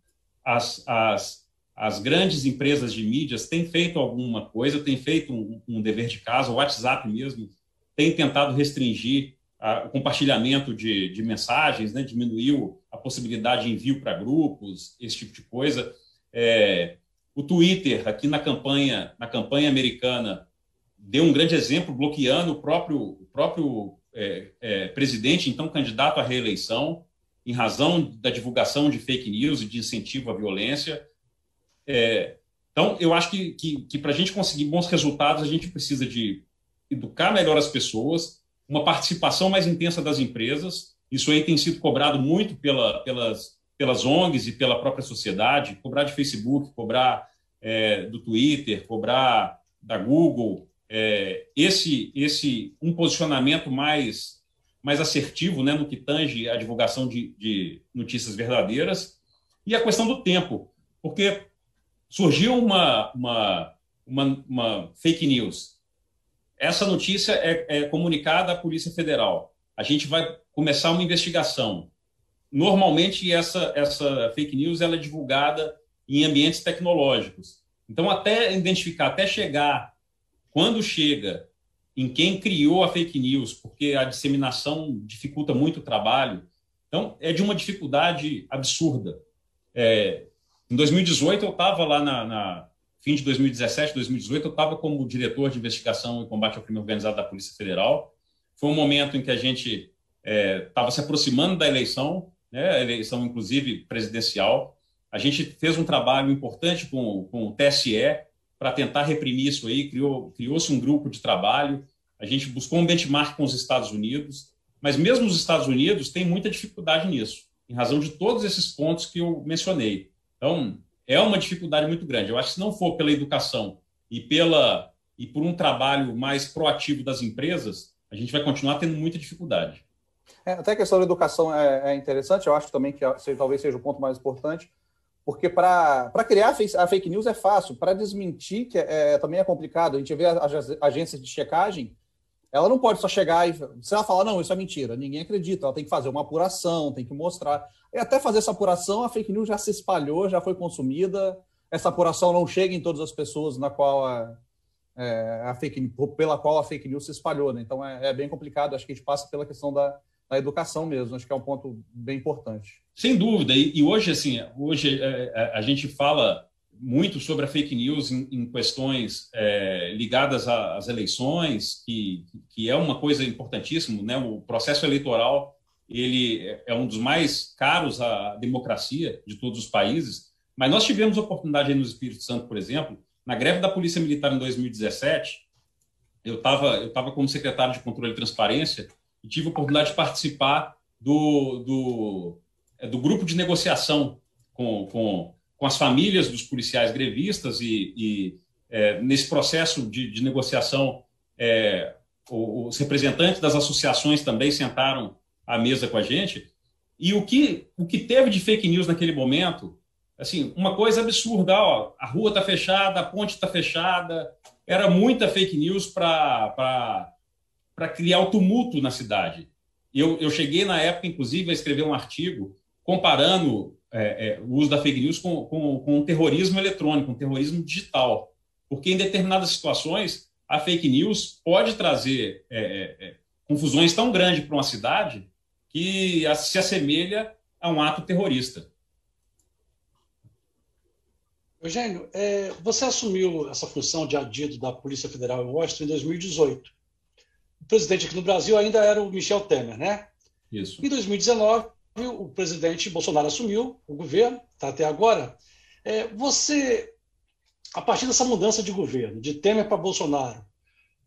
As, as, as grandes empresas de mídias têm feito alguma coisa, têm feito um, um dever de casa, o WhatsApp mesmo tem tentado restringir a, o compartilhamento de, de mensagens, né, diminuiu a possibilidade de envio para grupos, esse tipo de coisa. É, o Twitter, aqui na campanha, na campanha americana, deu um grande exemplo, bloqueando o próprio, o próprio é, é, presidente, então candidato à reeleição, em razão da divulgação de fake news e de incentivo à violência. É, então, eu acho que, que, que para a gente conseguir bons resultados, a gente precisa de educar melhor as pessoas, uma participação mais intensa das empresas. Isso aí tem sido cobrado muito pela, pelas, pelas ONGs e pela própria sociedade, cobrar de Facebook, cobrar é, do Twitter, cobrar da Google. É, esse, esse um posicionamento mais, mais assertivo né, no que tange a divulgação de, de notícias verdadeiras. E a questão do tempo, porque surgiu uma, uma, uma, uma fake news. Essa notícia é, é, comunicada à Polícia Federal. A gente vai começar uma investigação. normalmente essa, essa fake news ela é divulgada em ambientes tecnológicos. Então, até identificar, até chegar, quando chega em quem criou a fake news, porque a disseminação dificulta muito o trabalho. Então, é de uma dificuldade absurda. É, em 2018, eu estava lá na, na, fim de 2017, 2018, eu estava como diretor de investigação e combate ao crime organizado da Polícia Federal. Foi um momento em que a gente estava é, se aproximando da eleição, né, eleição, inclusive, presidencial. A gente fez um trabalho importante com, com o TSE, para tentar reprimir isso aí, criou, criou-se um grupo de trabalho, a gente buscou um benchmark com os Estados Unidos, mas mesmo os Estados Unidos têm muita dificuldade nisso, em razão de todos esses pontos que eu mencionei. Então, é uma dificuldade muito grande. Eu acho que se não for pela educação e pela e por um trabalho mais proativo das empresas, a gente vai continuar tendo muita dificuldade. É, até a questão da educação é, é interessante, eu acho também que talvez seja o ponto mais importante, porque para criar a fake news é fácil, para desmentir que é, é, também é complicado. A gente vê as agências de checagem, ela não pode só chegar e se ela falar, não, isso é mentira, ninguém acredita, ela tem que fazer uma apuração, tem que mostrar. E até fazer essa apuração, a fake news já se espalhou, já foi consumida, essa apuração não chega em todas as pessoas na qual a, é, a fake, pela qual a fake news se espalhou. Né? Então é, é, bem complicado, acho que a gente passa pela questão da, da educação mesmo, acho que é um ponto bem importante. Sem dúvida. E, e hoje, assim, hoje é, é, a gente fala muito sobre a fake news em, em questões é, ligadas às eleições, que, que é uma coisa importantíssima, né? O processo eleitoral ele é um dos mais caros à democracia de todos os países. Mas nós tivemos oportunidade no Espírito Santo, por exemplo, na greve da Polícia Militar em 2017. Eu estava eu tava como secretário de Controle e Transparência e tive a oportunidade de participar do, do é, do grupo de negociação com, com, com as famílias dos policiais grevistas e, e é, nesse processo de, de negociação é, os representantes das associações também sentaram à mesa com a gente. E o que o que teve de fake news naquele momento assim uma coisa absurda ó, a rua está fechada a ponte está fechada era muita fake news para para criar o tumulto na cidade eu, eu cheguei na época inclusive a escrever um artigo comparando é, é, o uso da fake news com, com, com o terrorismo eletrônico, um terrorismo digital. Porque em determinadas situações, a fake news pode trazer é, é, é confusões tão grandes para uma cidade que se assemelha a um ato terrorista. Eugênio, é, você assumiu essa função de adido da Polícia Federal em Washington em 2018. Presidente aqui no Brasil ainda era o Michel Temer, né? Isso. Em 2019, o presidente Bolsonaro assumiu o governo, está até agora. É, você, a partir dessa mudança de governo, de Temer para Bolsonaro,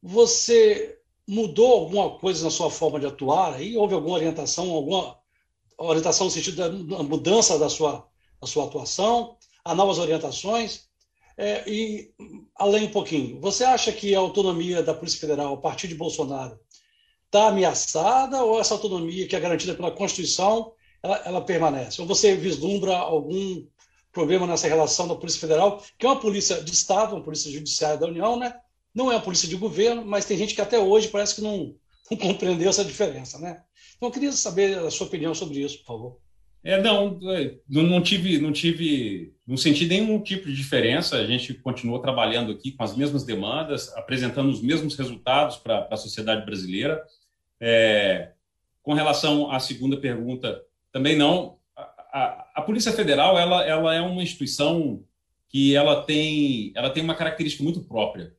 você mudou alguma coisa na sua forma de atuar? Aí houve alguma orientação, alguma orientação no sentido da mudança da sua, da sua atuação, a novas orientações? É, e além um pouquinho, você acha que a autonomia da Polícia Federal a partir de Bolsonaro está ameaçada ou essa autonomia que é garantida pela Constituição ela, ela permanece? Ou você vislumbra algum problema nessa relação da Polícia Federal, que é uma polícia de Estado, uma polícia judiciária da União, né? não é uma polícia de governo, mas tem gente que até hoje parece que não, não compreendeu essa diferença. Né? Então, eu queria saber a sua opinião sobre isso, por favor. É, não, não tive, não tive, não senti nenhum tipo de diferença. A gente continuou trabalhando aqui com as mesmas demandas, apresentando os mesmos resultados para a sociedade brasileira. É, com relação à segunda pergunta, também não. A, a, a, Polícia Federal ela, ela é uma instituição que ela tem, ela tem uma característica muito própria,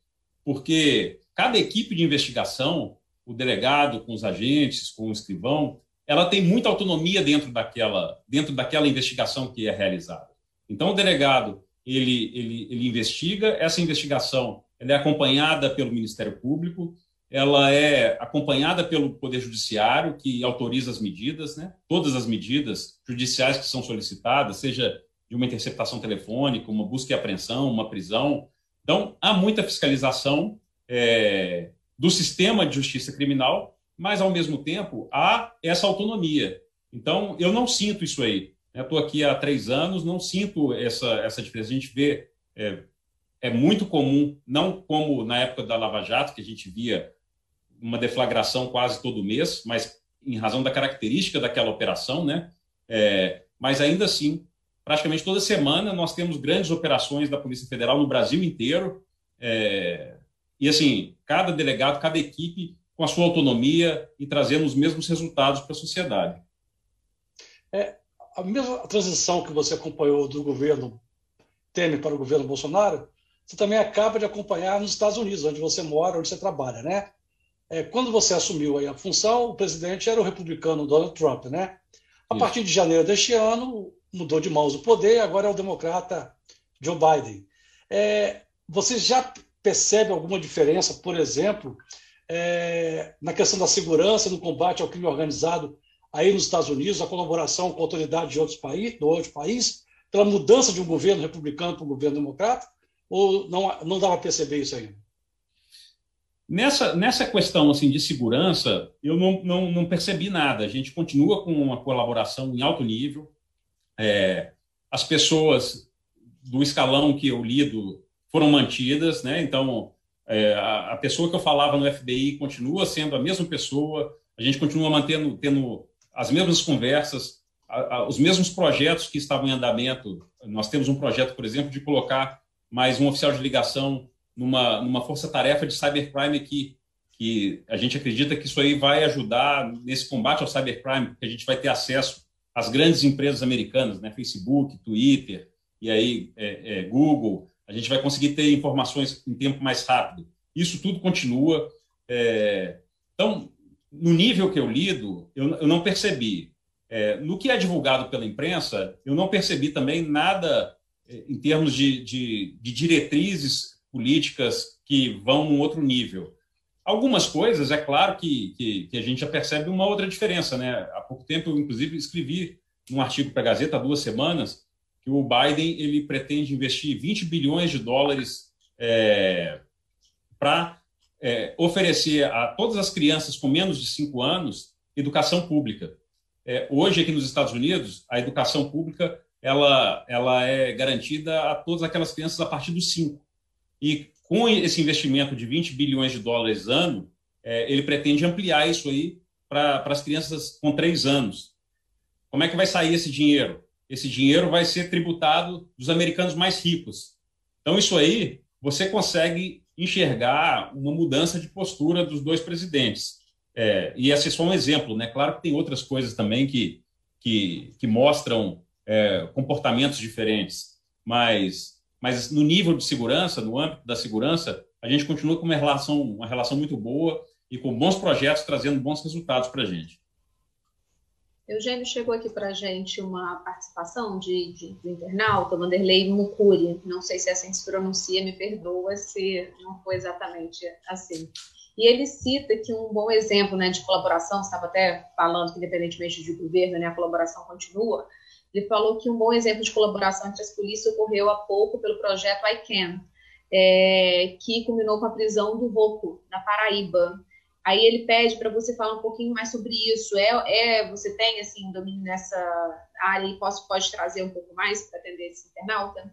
porque cada equipe de investigação, o delegado com os agentes, com o escrivão, ela tem muita autonomia dentro daquela, dentro daquela investigação que é realizada. Então, o delegado ele, ele, ele investiga, essa investigação ela é acompanhada pelo Ministério Público, ela é acompanhada pelo Poder Judiciário, que autoriza as medidas, né? todas as medidas judiciais que são solicitadas, seja de uma interceptação telefônica, uma busca e apreensão, uma prisão. Então, há muita fiscalização é, do sistema de justiça criminal, mas, ao mesmo tempo, há essa autonomia. Então, eu não sinto isso aí. Estou aqui há três anos, não sinto essa, essa diferença. A gente vê, é, é muito comum, não como na época da Lava Jato, que a gente via uma deflagração quase todo mês, mas em razão da característica daquela operação, né? É, mas ainda assim, praticamente toda semana nós temos grandes operações da Polícia Federal no Brasil inteiro. É, e assim, cada delegado, cada equipe com a sua autonomia e trazendo os mesmos resultados para a sociedade. É, a mesma transição que você acompanhou do governo Temer para o governo Bolsonaro, você também acaba de acompanhar nos Estados Unidos, onde você mora, onde você trabalha, né? É, quando você assumiu aí a função, o presidente era o republicano Donald Trump, né? A partir de janeiro deste ano, mudou de mãos o poder, agora é o democrata Joe Biden. É, você já percebe alguma diferença, por exemplo, é, na questão da segurança, no combate ao crime organizado aí nos Estados Unidos, a colaboração com autoridades de outros países, do outro país, pela mudança de um governo republicano para um governo democrata? Ou não, não dá para perceber isso ainda? Nessa, nessa questão assim de segurança, eu não, não, não percebi nada. A gente continua com uma colaboração em alto nível. É, as pessoas do escalão que eu lido foram mantidas, né? Então, é, a, a, pessoa que eu falava no FBI continua sendo a mesma pessoa. A gente continua mantendo, tendo as mesmas conversas, a, a, os mesmos projetos que estavam em andamento. Nós temos um projeto, por exemplo, de colocar mais um oficial de ligação numa, numa força-tarefa de cybercrime aqui, que a gente acredita que isso aí vai ajudar nesse combate ao cybercrime, porque a gente vai ter acesso às grandes empresas americanas, né, Facebook, Twitter, e aí é, é, Google, a gente vai conseguir ter informações em tempo mais rápido. Isso tudo continua. É, então, no nível que eu lido, eu, eu não percebi. É, no que é divulgado pela imprensa, eu não percebi também nada é, em termos de, de, de diretrizes políticas que vão num outro nível. Algumas coisas, é claro que, que, que, a gente já percebe uma outra diferença. Né? Há pouco tempo, inclusive, escrevi num artigo para a Gazeta, há duas semanas, que o Biden ele pretende investir 20 bilhões de dólares é, para é, oferecer a todas as crianças com menos de 5 anos educação pública. É, hoje, aqui nos Estados Unidos, a educação pública ela, ela é garantida a todas aquelas crianças a partir dos 5. E com esse investimento de 20 bilhões de dólares ano, é, ele pretende ampliar isso aí para as crianças com 3 anos. Como é que vai sair esse dinheiro? Esse dinheiro vai ser tributado dos americanos mais ricos. Então, isso aí, você consegue enxergar uma mudança de postura dos dois presidentes. É, e esse é só um exemplo, né? Claro que tem outras coisas também que, que, que mostram é, comportamentos diferentes, mas, mas no nível de segurança, no âmbito da segurança, a gente continua com uma relação, uma relação muito boa e com bons projetos trazendo bons resultados para a gente. Eugênio chegou aqui para a gente uma participação de, de, do internauta, Vanderlei Mucuri. Não sei se é assim se pronuncia, me perdoa se não foi exatamente assim. E ele cita que um bom exemplo né, de colaboração, estava até falando que, independentemente de governo, né, a colaboração continua. Ele falou que um bom exemplo de colaboração entre as polícias ocorreu há pouco pelo projeto ICANN, é, que culminou com a prisão do Roco, na Paraíba. Aí ele pede para você falar um pouquinho mais sobre isso. É, é você tem assim domínio nessa área e posso, pode trazer um pouco mais para atender esse internauta?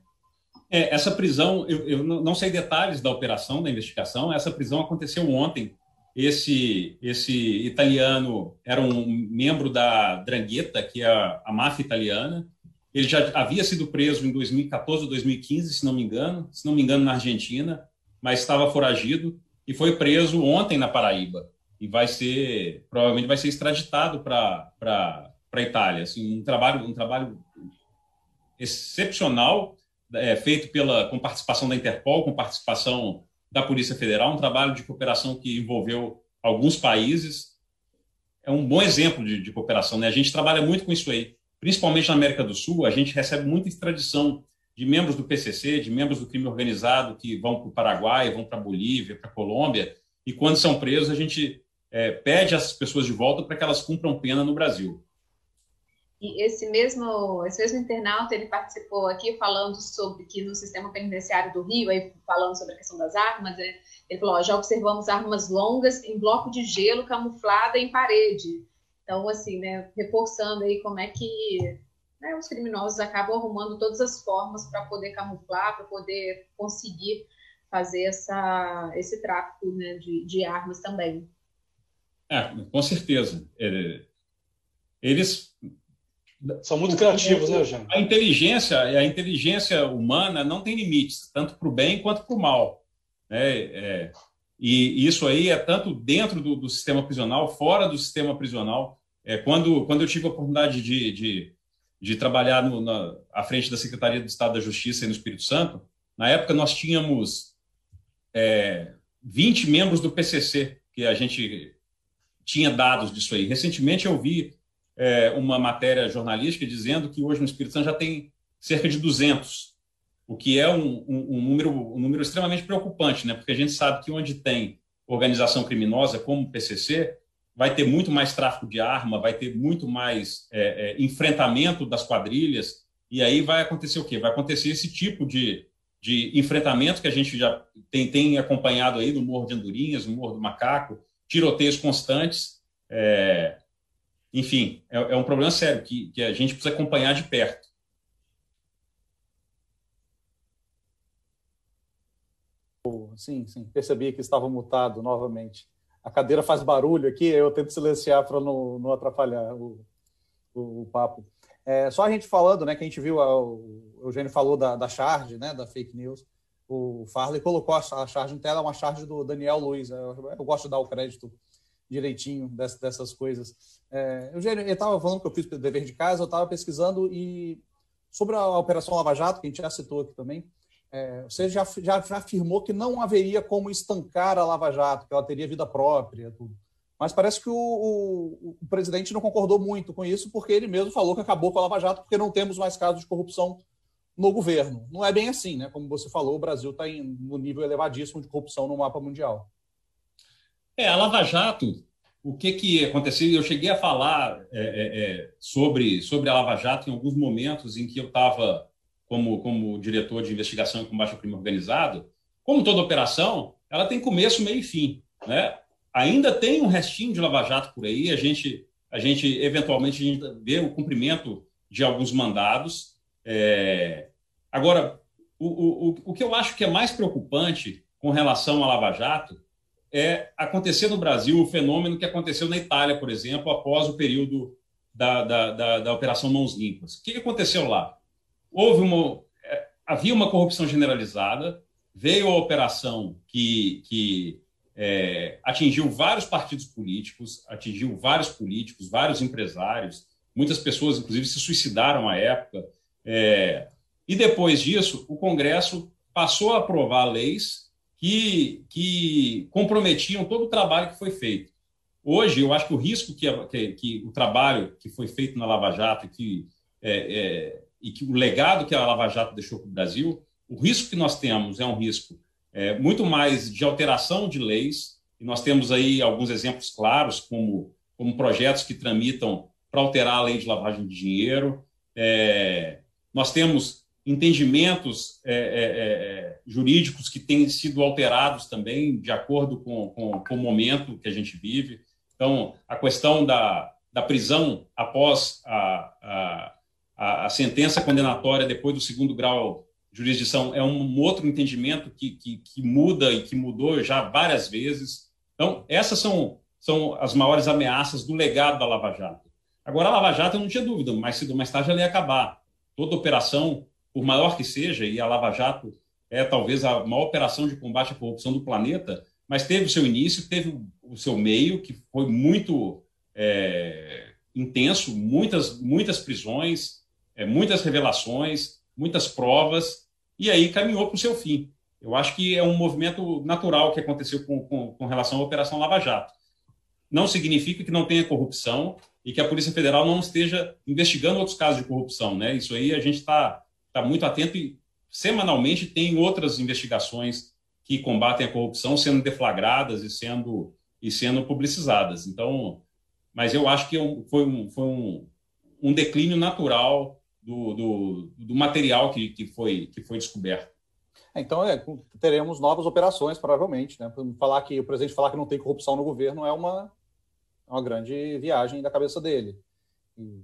É, essa prisão, eu, eu, não sei detalhes da operação, da investigação. Essa prisão aconteceu ontem. Esse, esse italiano era um membro da Drangheta, que é a, a máfia italiana. Ele já havia sido preso em 2014 ou 2015, se não me engano, se não me engano, na Argentina, mas estava foragido e foi preso ontem na Paraíba. E vai ser provavelmente vai ser extraditado para para Itália. Assim um trabalho um trabalho excepcional é, feito pela com participação da Interpol com participação da Polícia Federal um trabalho de cooperação que envolveu alguns países. É um bom exemplo de, de cooperação né? A gente trabalha muito com isso aí. Principalmente na América do Sul a gente recebe muita extradição de membros do PCC, de membros do crime organizado que vão para o Paraguai, vão para a Bolívia, para a Colômbia, e quando são presos, a gente é, pede essas pessoas de volta para que elas cumpram pena no Brasil. E esse mesmo, esse mesmo internauta, ele participou aqui falando sobre que no sistema penitenciário do Rio, aí falando sobre a questão das armas, é, ele falou, ó, já observamos armas longas em bloco de gelo camuflada em parede. Então, assim, né, reforçando aí como é que né, os criminosos acabam arrumando todas as formas para poder camuflar, para poder conseguir fazer essa, esse tráfico né, de, de, armas também. É, com certeza. Eles São muito criativos, né, Eugênio? A inteligência, a inteligência humana não tem limites, tanto para o bem quanto para o mal. Né? É, e isso aí é tanto dentro do, do, sistema prisional, fora do sistema prisional. É, quando, quando eu tive a oportunidade de, de, de trabalhar no, na, à frente da Secretaria do Estado da Justiça no Espírito Santo, na época nós tínhamos é, 20 membros do PCC, que a gente tinha dados disso aí. Recentemente eu vi é, uma matéria jornalística dizendo que hoje no Espírito Santo já tem cerca de 200, o que é um, um, um, número, um número extremamente preocupante, né? porque a gente sabe que onde tem organização criminosa como o PCC, vai ter muito mais tráfico de arma, vai ter muito mais é, é, enfrentamento das quadrilhas, e aí vai acontecer o quê? Vai acontecer esse tipo de, de enfrentamento que a gente já tem, tem acompanhado aí no Morro de Andorinhas, no Morro do Macaco, tiroteios constantes, é, enfim, é, é, um problema sério que, que a gente precisa acompanhar de perto. Sim, sim, percebi que estava mutado novamente. A cadeira faz barulho aqui, eu tento silenciar para não, não atrapalhar o, o, o papo. É, só a gente falando, né, que a gente viu, o Eugênio falou da, da charge, né, da fake news. O Farley colocou a, a charge em tela, uma charge do Daniel Luiz. Eu, eu gosto de dar o crédito direitinho dessas, dessas coisas. É, Eugênio, eu estava falando que eu fiz dever de casa, eu estava pesquisando e sobre a Operação Lava Jato, que a gente já citou aqui também, é, você já, já, já, afirmou que não haveria como estancar a Lava Jato, que ela teria vida própria, tudo. Mas parece que o, o, o, presidente não concordou muito com isso, porque ele mesmo falou que acabou com a Lava Jato, porque não temos mais casos de corrupção no governo. Não é bem assim, né? Como você falou, o Brasil está no nível elevadíssimo de corrupção no mapa mundial. É, a Lava Jato, o que, que aconteceu? Eu cheguei a falar é, é, é, sobre, sobre a Lava Jato em alguns momentos em que eu estava como, como diretor de investigação e combate ao crime organizado. Como toda operação, ela tem começo, meio e fim. Né? Ainda tem um restinho de Lava Jato por aí, a gente, a gente eventualmente a gente vê o cumprimento de alguns mandados. É... Agora, o, o, o que eu acho que é mais preocupante com relação à Lava Jato é acontecer no Brasil o fenômeno que aconteceu na Itália, por exemplo, após o período da, da, da, da Operação Mãos Limpas. O que aconteceu lá? Houve uma, é, havia uma corrupção generalizada, veio a operação que, que é, atingiu vários partidos políticos, atingiu vários políticos, vários empresários, muitas pessoas, inclusive, se suicidaram à época. É, e depois disso, o Congresso passou a aprovar leis que, que comprometiam todo o trabalho que foi feito. Hoje, eu acho que o risco que, que, que o trabalho que foi feito na Lava Jato que, é, é, e que o legado que a Lava Jato deixou para o Brasil, o risco que nós temos é um risco é, muito mais de alteração de leis, e nós temos aí alguns exemplos claros, como, como projetos que tramitam para alterar a lei de lavagem de dinheiro. É, nós temos entendimentos é, é, é, é, jurídicos que têm sido alterados também de acordo com, com, com, o momento que a gente vive. Então, a questão da, da prisão após a, a, a sentença condenatória, depois do segundo grau jurisdição, é um outro entendimento que, que, que muda e que mudou já várias vezes. Então, essas são, são as maiores ameaças do legado da Lava Jato. Agora, a Lava Jato, eu não tinha dúvida, mais cedo ou mais tarde ela ia acabar. Toda operação por maior que seja, e a Lava Jato é talvez a maior operação de combate à corrupção do planeta, mas teve o seu início, teve o seu meio, que foi muito é, intenso, muitas, muitas prisões, é, muitas revelações, muitas provas, e aí caminhou para o seu fim. Eu acho que é um movimento natural que aconteceu com, com, com relação à Operação Lava Jato. Não significa que não tenha corrupção e que a Polícia Federal não esteja investigando outros casos de corrupção. Né? Isso aí a gente está está muito atento e semanalmente tem outras investigações que combatem a corrupção sendo deflagradas e sendo e sendo publicizadas. Então, mas eu acho que é foi um, foi um, um declínio natural do, do, do material que, que, foi, que foi descoberto. É, então, é, teremos novas operações, provavelmente. Né? Falar que o presidente falar que não tem corrupção no governo é uma, uma grande viagem da cabeça dele. E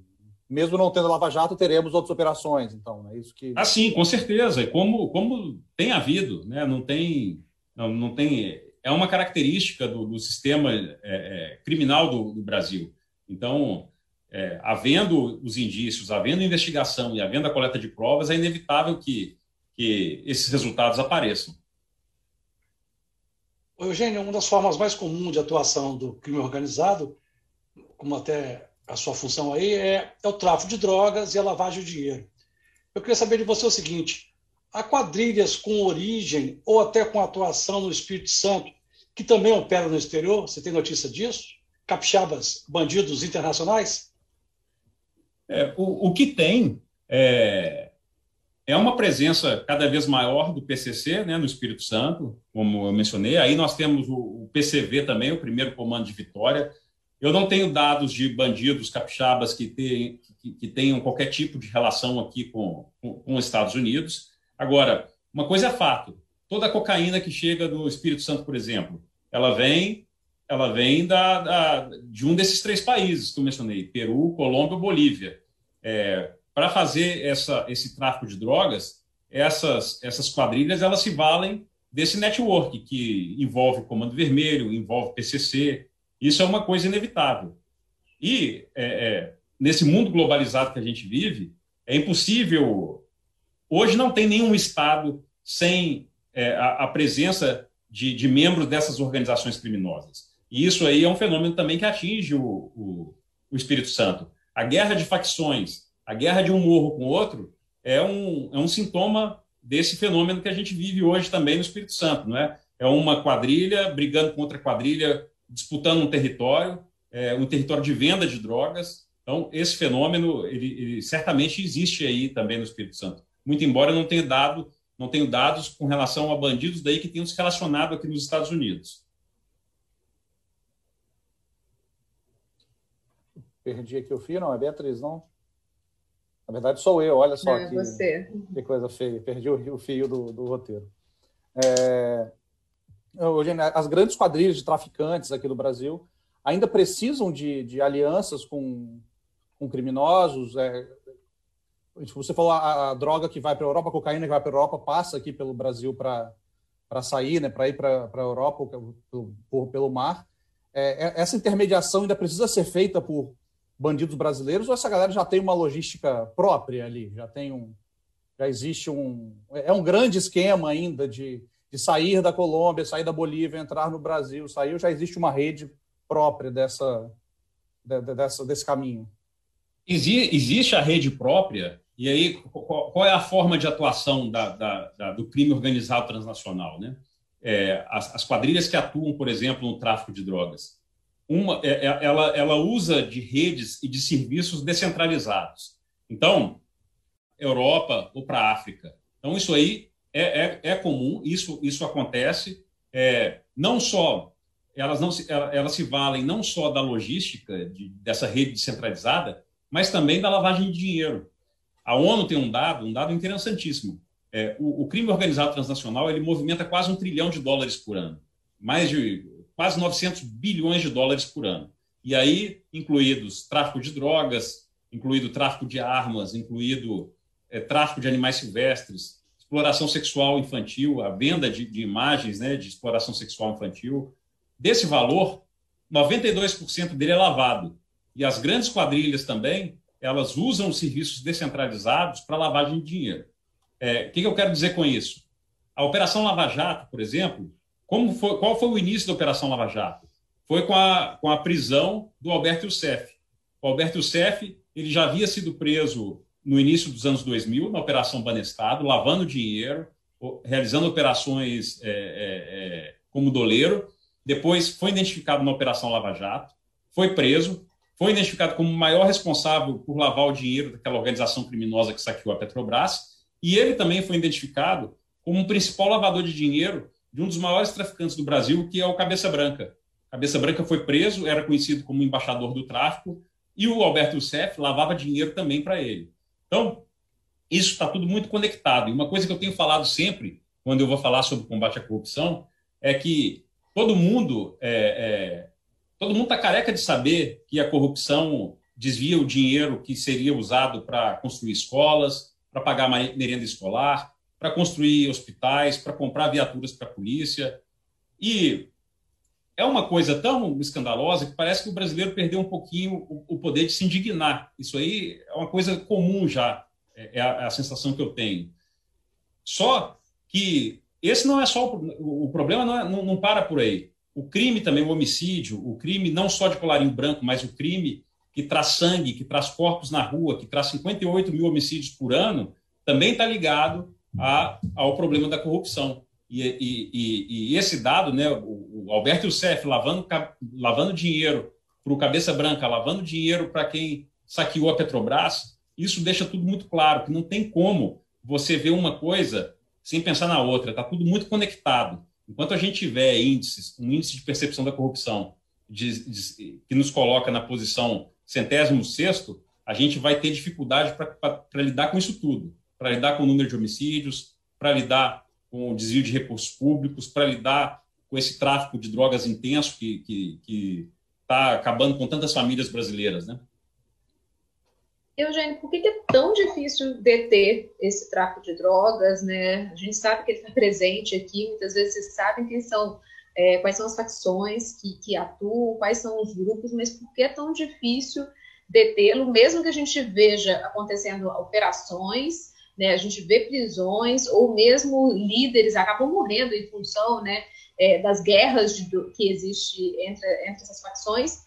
mesmo não tendo Lava Jato, teremos outras operações, então, é isso que... Ah, sim, com certeza, e como, como tem havido, né? não tem... Não, não tem é uma característica do, do sistema é, é, criminal do, do, Brasil. Então, é, havendo os indícios, havendo investigação e havendo a coleta de provas, é inevitável que, que esses resultados apareçam. Eugênio, uma das formas mais comuns de atuação do crime organizado, como até a sua função aí, é, é o tráfico de drogas e a lavagem de dinheiro. Eu queria saber de você o seguinte: há quadrilhas com origem ou até com atuação no Espírito Santo que também operam no exterior? Você tem notícia disso? Capixabas, bandidos internacionais? É, o, o, que tem é, é uma presença cada vez maior do PCC né, no Espírito Santo, como eu mencionei. Aí nós temos o, o PCV também, o primeiro comando de Vitória. Eu não tenho dados de bandidos capixabas que, tem, que, que tenham qualquer tipo de relação aqui com, com, com os Estados Unidos. Agora, uma coisa é fato: toda a cocaína que chega do Espírito Santo, por exemplo, ela vem, ela vem da, da de um desses três países que eu mencionei: Peru, Colômbia Bolívia. É, Para fazer essa, esse tráfico de drogas, essas, essas quadrilhas elas se valem desse network que envolve Comando Vermelho, envolve PCC. Isso é uma coisa inevitável. E é, é, nesse mundo globalizado que a gente vive, é impossível. Hoje não tem nenhum Estado sem é, a, a, presença de, de, membros dessas organizações criminosas. E isso aí é um fenômeno também que atinge o, o, o Espírito Santo. A guerra de facções, a guerra de um morro com outro, é um, é um sintoma desse fenômeno que a gente vive hoje também no Espírito Santo, não é? É uma quadrilha brigando contra quadrilha, disputando um território, é, um território de venda de drogas. Então, esse fenômeno, ele, ele certamente existe aí também no Espírito Santo. Muito embora eu não tenha dado não tenho dados com relação a bandidos daí que tenham se relacionado aqui nos Estados Unidos. Perdi aqui o fio, não, é Beatriz, não? Na verdade, sou eu, olha só é que, que coisa feia. Perdi o, fio do, do roteiro. É, hoje, as grandes quadrilhas de traficantes aqui do Brasil ainda precisam de, de alianças com, com criminosos, é, Tipo, você falou a, a droga que vai para a Europa, a cocaína que vai para a Europa, passa aqui pelo Brasil para sair, né, para ir para a Europa pelo, por, pelo mar. É, é, essa intermediação ainda precisa ser feita por bandidos brasileiros ou essa galera já tem uma logística própria ali? Já tem um. Já existe um. É um grande esquema ainda de, de sair da Colômbia, sair da Bolívia, entrar no Brasil, sair, já existe uma rede própria dessa, de, dessa, desse caminho? Existe a rede própria e aí, qual é a forma de atuação da, da, da, do crime organizado transnacional? Né? É, as, as, quadrilhas que atuam, por exemplo, no tráfico de drogas, uma, é, é ela, ela usa de redes e de serviços descentralizados. Então, Europa ou para a África. Então, isso aí é, é, é, comum, isso, isso acontece. É, não só elas não se, elas se valem não só da logística de, dessa rede descentralizada, mas também da lavagem de dinheiro. A ONU tem um dado, um dado interessantíssimo. É, o, o, crime organizado transnacional ele movimenta quase um trilhão de dólares por ano, mais de quase 900 bilhões de dólares por ano. E aí, incluídos tráfico de drogas, incluído tráfico de armas, incluído é, tráfico de animais silvestres, exploração sexual infantil, a venda de, de imagens né, de exploração sexual infantil. Desse valor, 92% dele é lavado. E as grandes quadrilhas também elas usam os serviços descentralizados para lavagem de dinheiro. É, o que, que eu quero dizer com isso? A Operação Lava Jato, por exemplo, como foi, qual foi o início da Operação Lava Jato? Foi com a, com a prisão do Alberto Youssef. O Alberto Youssef ele já havia sido preso no início dos anos 2000, na Operação Banestado, lavando dinheiro, realizando operações é, é, é, como doleiro. Depois foi identificado na Operação Lava Jato, foi preso, foi identificado como o maior responsável por lavar o dinheiro daquela organização criminosa que saqueou a Petrobras, e ele também foi identificado como o principal lavador de dinheiro de um dos maiores traficantes do Brasil, que é o Cabeça Branca. Cabeça Branca foi preso, era conhecido como embaixador do tráfico, e o Alberto Youssef lavava dinheiro também para ele. Então, isso está tudo muito conectado. E uma coisa que eu tenho falado sempre, quando eu vou falar sobre combate à corrupção, é que todo mundo é, é, Todo mundo está careca de saber que a corrupção desvia o dinheiro que seria usado para construir escolas, para pagar merenda escolar, para construir hospitais, para comprar viaturas para a polícia. E é uma coisa tão escandalosa que parece que o brasileiro perdeu um pouquinho o, poder de se indignar. Isso aí é uma coisa comum já, é, é a, é a sensação que eu tenho. Só que esse não é só o, o problema, não, é, não, não, para por aí. O crime também, o homicídio, o crime não só de colarinho branco, mas o crime que traz sangue, que traz corpos na rua, que traz 58 mil homicídios por ano, também está ligado a, ao problema da corrupção. E, e, e, esse dado, né, o, o Alberto Youssef lavando, lavando dinheiro para o Cabeça Branca, lavando dinheiro para quem saqueou a Petrobras, isso deixa tudo muito claro, que não tem como você ver uma coisa sem pensar na outra, está tudo muito conectado. Enquanto a gente tiver índices, um índice de percepção da corrupção de, de, que nos coloca na posição centésimo sexto, a gente vai ter dificuldade para lidar com isso tudo, para lidar com o número de homicídios, para lidar com o desvio de recursos públicos, para lidar com esse tráfico de drogas intenso que está que, que tá acabando com tantas famílias brasileiras, né? Eugênio, por que é tão difícil deter esse tráfico de drogas, né? A gente sabe que ele está presente aqui, muitas vezes vocês sabem quem são, é, quais são as facções que, que atuam, quais são os grupos, mas por que é tão difícil detê-lo, mesmo que a gente veja acontecendo operações, né? A gente vê prisões ou mesmo líderes acabam morrendo em função, né, é, das guerras de, que existe entre, entre essas facções,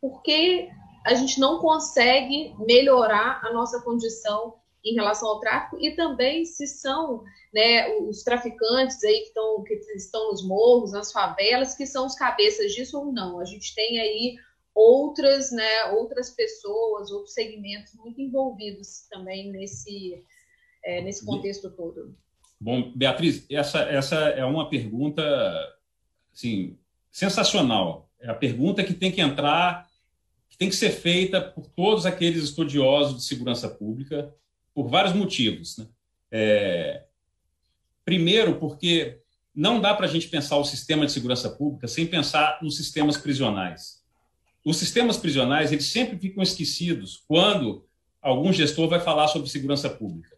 porque a gente não consegue melhorar a nossa condição em relação ao tráfico e também se são né, os traficantes aí que estão, que estão nos morros, nas favelas, que são os cabeças disso ou não. A gente tem aí outras, né, outras pessoas, outros segmentos muito envolvidos também nesse, é, nesse contexto todo? Bom, Beatriz, essa, essa é uma pergunta assim, sensacional. É a pergunta que tem que entrar, que tem que ser feita por todos aqueles estudiosos de segurança pública, por vários motivos. Né? É, primeiro, porque não dá para a gente pensar o sistema de segurança pública sem pensar nos sistemas prisionais. Os sistemas prisionais eles sempre ficam esquecidos quando algum gestor vai falar sobre segurança pública.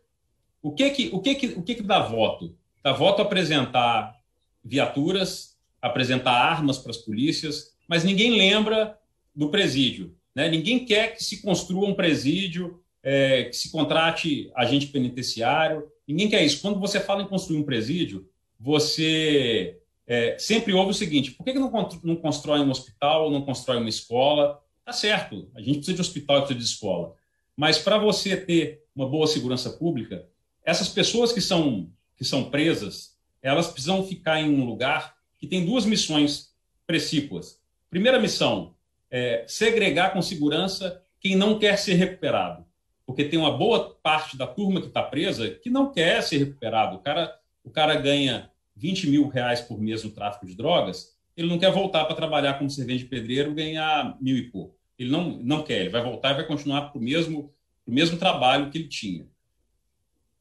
O que que, o que, que, o que, que dá voto? Dá voto apresentar viaturas, apresentar armas para as polícias, mas ninguém lembra do presídio. Né? Ninguém quer que se construa um presídio, é, que se contrate agente penitenciário. Ninguém quer isso. Quando você fala em construir um presídio, você é, sempre ouve o seguinte: por que, que não, não constrói um hospital, não constrói uma escola? Tá certo, a gente precisa de hospital precisa de escola. Mas para você ter uma boa segurança pública, essas pessoas que são, que são presas, elas precisam ficar em um lugar que tem duas missões precípuas. Primeira missão é segregar com segurança quem não quer ser recuperado, porque tem uma boa parte da turma que está presa que não quer ser recuperado. O cara, o cara ganha 20 mil reais por mês no tráfico de drogas, ele não quer voltar para trabalhar como servente de pedreiro ganhar mil e pouco. Ele não, não quer, ele vai voltar e vai continuar para o mesmo, mesmo trabalho que ele tinha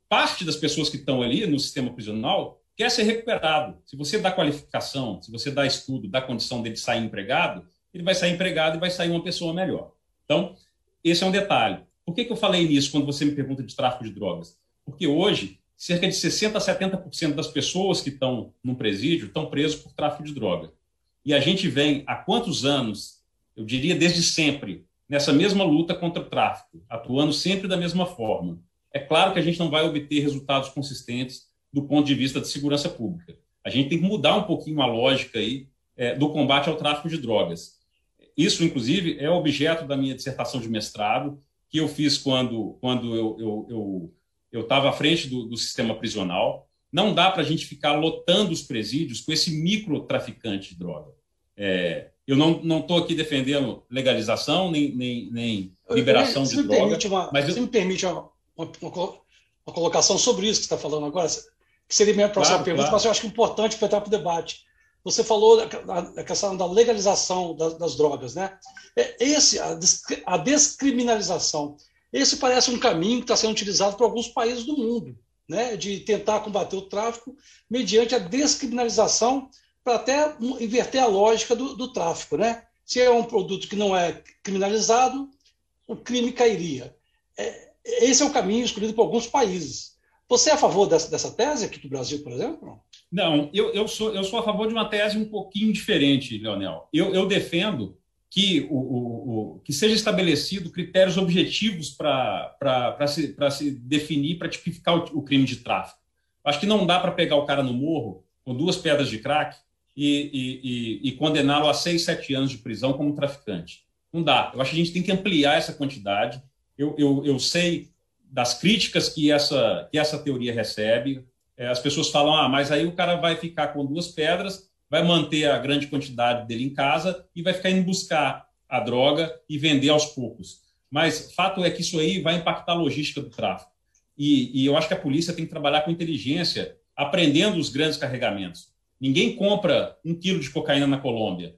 parte das pessoas que estão ali no sistema prisional quer ser recuperado. Se você dá qualificação, se você dá estudo, dá condição dele sair empregado, ele vai sair empregado e vai sair uma pessoa melhor. Então, esse é um detalhe. Por que, que eu falei nisso quando você me pergunta de tráfico de drogas? Porque hoje, cerca de 60% a 70% das pessoas que estão no presídio estão presos por tráfico de droga. E a gente vem há quantos anos, eu diria desde sempre, nessa mesma luta contra o tráfico, atuando sempre da mesma forma. É claro que a gente não vai obter resultados consistentes do ponto de vista de segurança pública. A gente tem que mudar um pouquinho a lógica aí é, do combate ao tráfico de drogas. Isso, inclusive, é objeto da minha dissertação de mestrado, que eu fiz quando, quando eu estava eu, eu, à frente do, do sistema prisional. Não dá para a gente ficar lotando os presídios com esse microtraficante de droga. É, eu não estou aqui defendendo legalização nem, nem, nem liberação de droga. Uma, mas eu... Se me permite uma, uma, uma colocação sobre isso que você está falando agora, que seria minha próxima claro, pergunta, claro. mas eu acho que é importante para entrar para o debate. Você falou da, questão da legalização das, das drogas, né? É, esse, a, a descriminalização, esse parece um caminho que está sendo utilizado por alguns países do mundo, né? De tentar combater o tráfico mediante a descriminalização para até inverter a lógica do, do tráfico, né? Se é um produto que não é criminalizado, o crime cairia. É, esse é o caminho escolhido por alguns países. Você é a favor dessa, dessa tese aqui do Brasil, por exemplo? Não, eu, eu, sou, eu sou a favor de uma tese um pouquinho diferente, Leonel. Eu, eu defendo que, o, o, o, que seja estabelecido critérios objetivos para se, se definir, para tipificar o, o, crime de tráfico. Acho que não dá para pegar o cara no morro com duas pedras de crack e, e, e, e condená-lo a seis, sete anos de prisão como traficante. Não dá. Eu acho que a gente tem que ampliar essa quantidade. Eu, eu, eu sei das críticas que essa, que essa teoria recebe. É, as pessoas falam, ah, mas aí o cara vai ficar com duas pedras, vai manter a grande quantidade dele em casa e vai ficar indo buscar a droga e vender aos poucos. Mas fato é que isso aí vai impactar a logística do tráfico. E, e eu acho que a polícia tem que trabalhar com inteligência, aprendendo os grandes carregamentos. Ninguém compra um quilo de cocaína na Colômbia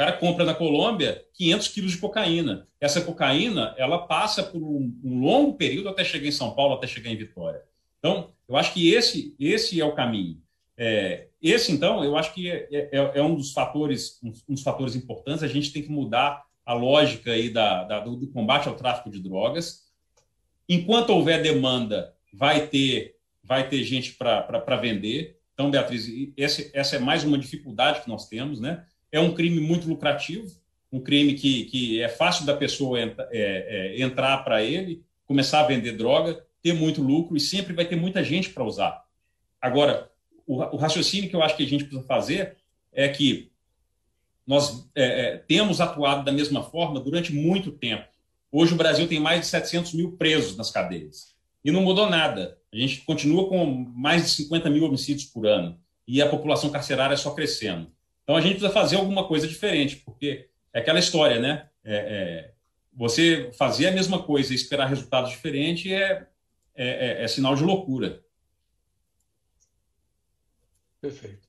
cara compra na Colômbia 500 quilos de cocaína. Essa cocaína, ela passa por um, um, longo período até chegar em São Paulo, até chegar em Vitória. Então, eu acho que esse, esse é o caminho. É, esse, então, eu acho que é, é, é, um dos fatores, um, um, dos fatores importantes. A gente tem que mudar a lógica aí da, da do, do combate ao tráfico de drogas. Enquanto houver demanda, vai ter, vai ter gente para vender. Então, Beatriz, esse, essa é mais uma dificuldade que nós temos, né? É um crime muito lucrativo, um crime que, que é fácil da pessoa é, é, entrar para ele, começar a vender droga, ter muito lucro e sempre vai ter muita gente para usar. Agora, o, o, raciocínio que eu acho que a gente precisa fazer é que nós é, é temos atuado da mesma forma durante muito tempo. Hoje o Brasil tem mais de 700 mil presos nas cadeias e não mudou nada. A gente continua com mais de 50 mil homicídios por ano e a população carcerária só crescendo. Então a gente precisa fazer alguma coisa diferente, porque é aquela história, né? É, é, você fazer a mesma coisa e esperar resultados diferentes é, é, é, é sinal de loucura. Perfeito.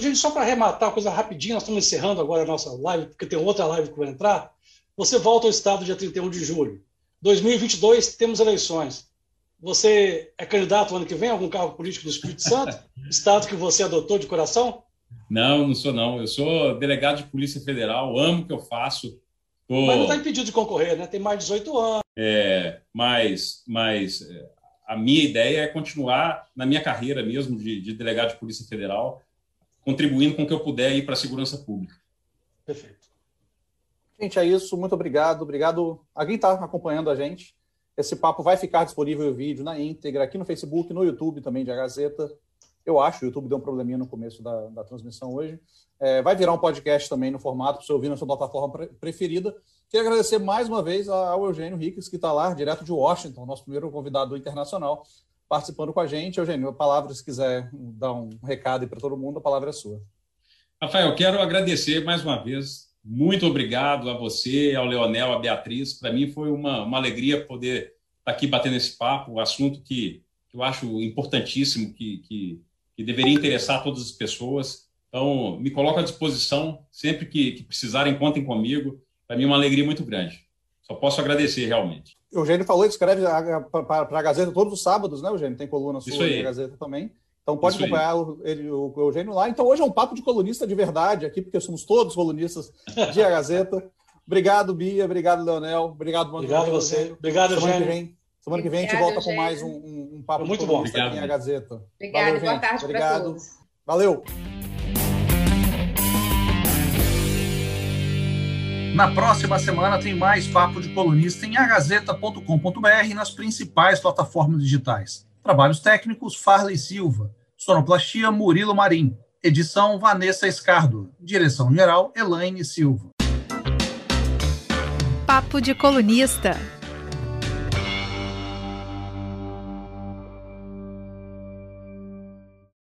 Gente, só para arrematar, coisa rapidinha, nós estamos encerrando agora a nossa live, porque tem outra live que vai entrar. Você volta ao Estado dia 31 de julho. 2022, temos eleições. Você é candidato ano que vem a algum cargo político do Espírito Santo? Estado que você adotou de coração? Não, não sou não. Eu sou delegado de Polícia Federal, amo o que eu faço. Tô... Mas não está impedido de concorrer, né? Tem mais de 18 anos. É, mas, mas é, a minha ideia é continuar na minha carreira mesmo de, de delegado de Polícia Federal, contribuindo com o que eu puder ir para a segurança pública. Perfeito. Gente, é isso. Muito obrigado. Obrigado a quem está acompanhando a gente. Esse papo vai ficar disponível o vídeo na íntegra aqui no Facebook, no YouTube também de A Gazeta. Eu acho, o YouTube deu um probleminha no começo da, da transmissão hoje. É, vai virar um podcast também no formato para você ouvir na sua plataforma pre preferida. Queria agradecer mais uma vez ao Eugênio Riques, que está lá, direto de Washington, nosso primeiro convidado internacional, participando com a gente. Eugênio, a palavra, se quiser dar um recado para todo mundo, a palavra é sua. Rafael, quero agradecer mais uma vez. Muito obrigado a você, ao Leonel, a Beatriz. Para mim foi uma, uma alegria poder estar tá aqui batendo esse papo, um assunto que, que eu acho importantíssimo, que, que que deveria interessar todas as pessoas. Então, me coloco à disposição, sempre que, que precisarem, contem comigo. Para mim é uma alegria muito grande. Só posso agradecer, realmente. O Eugênio falou que escreve para a Gazeta todos os sábados, né, Eugênio? Tem coluna sua na Gazeta também. Então pode Isso acompanhar o, ele, o Eugênio lá. Então hoje é um papo de colunista de verdade aqui, porque somos todos colunistas de A Gazeta. Obrigado, Bia. Obrigado, Leonel. Obrigado, Mano. Obrigado você. Obrigado, Eugênio. Semana que vem a gente volta com mais um, um, um papo muito bom aqui em a Gazeta. Obrigado, Valeu, boa tarde para todos. Valeu. Na próxima semana tem mais Papo de Colunista em agazeta.com.br e nas principais plataformas digitais. Trabalhos técnicos, Farley Silva. Sonoplastia, Murilo Marim. Edição, Vanessa Escardo. Direção-geral, Elaine Silva. Papo de Colunista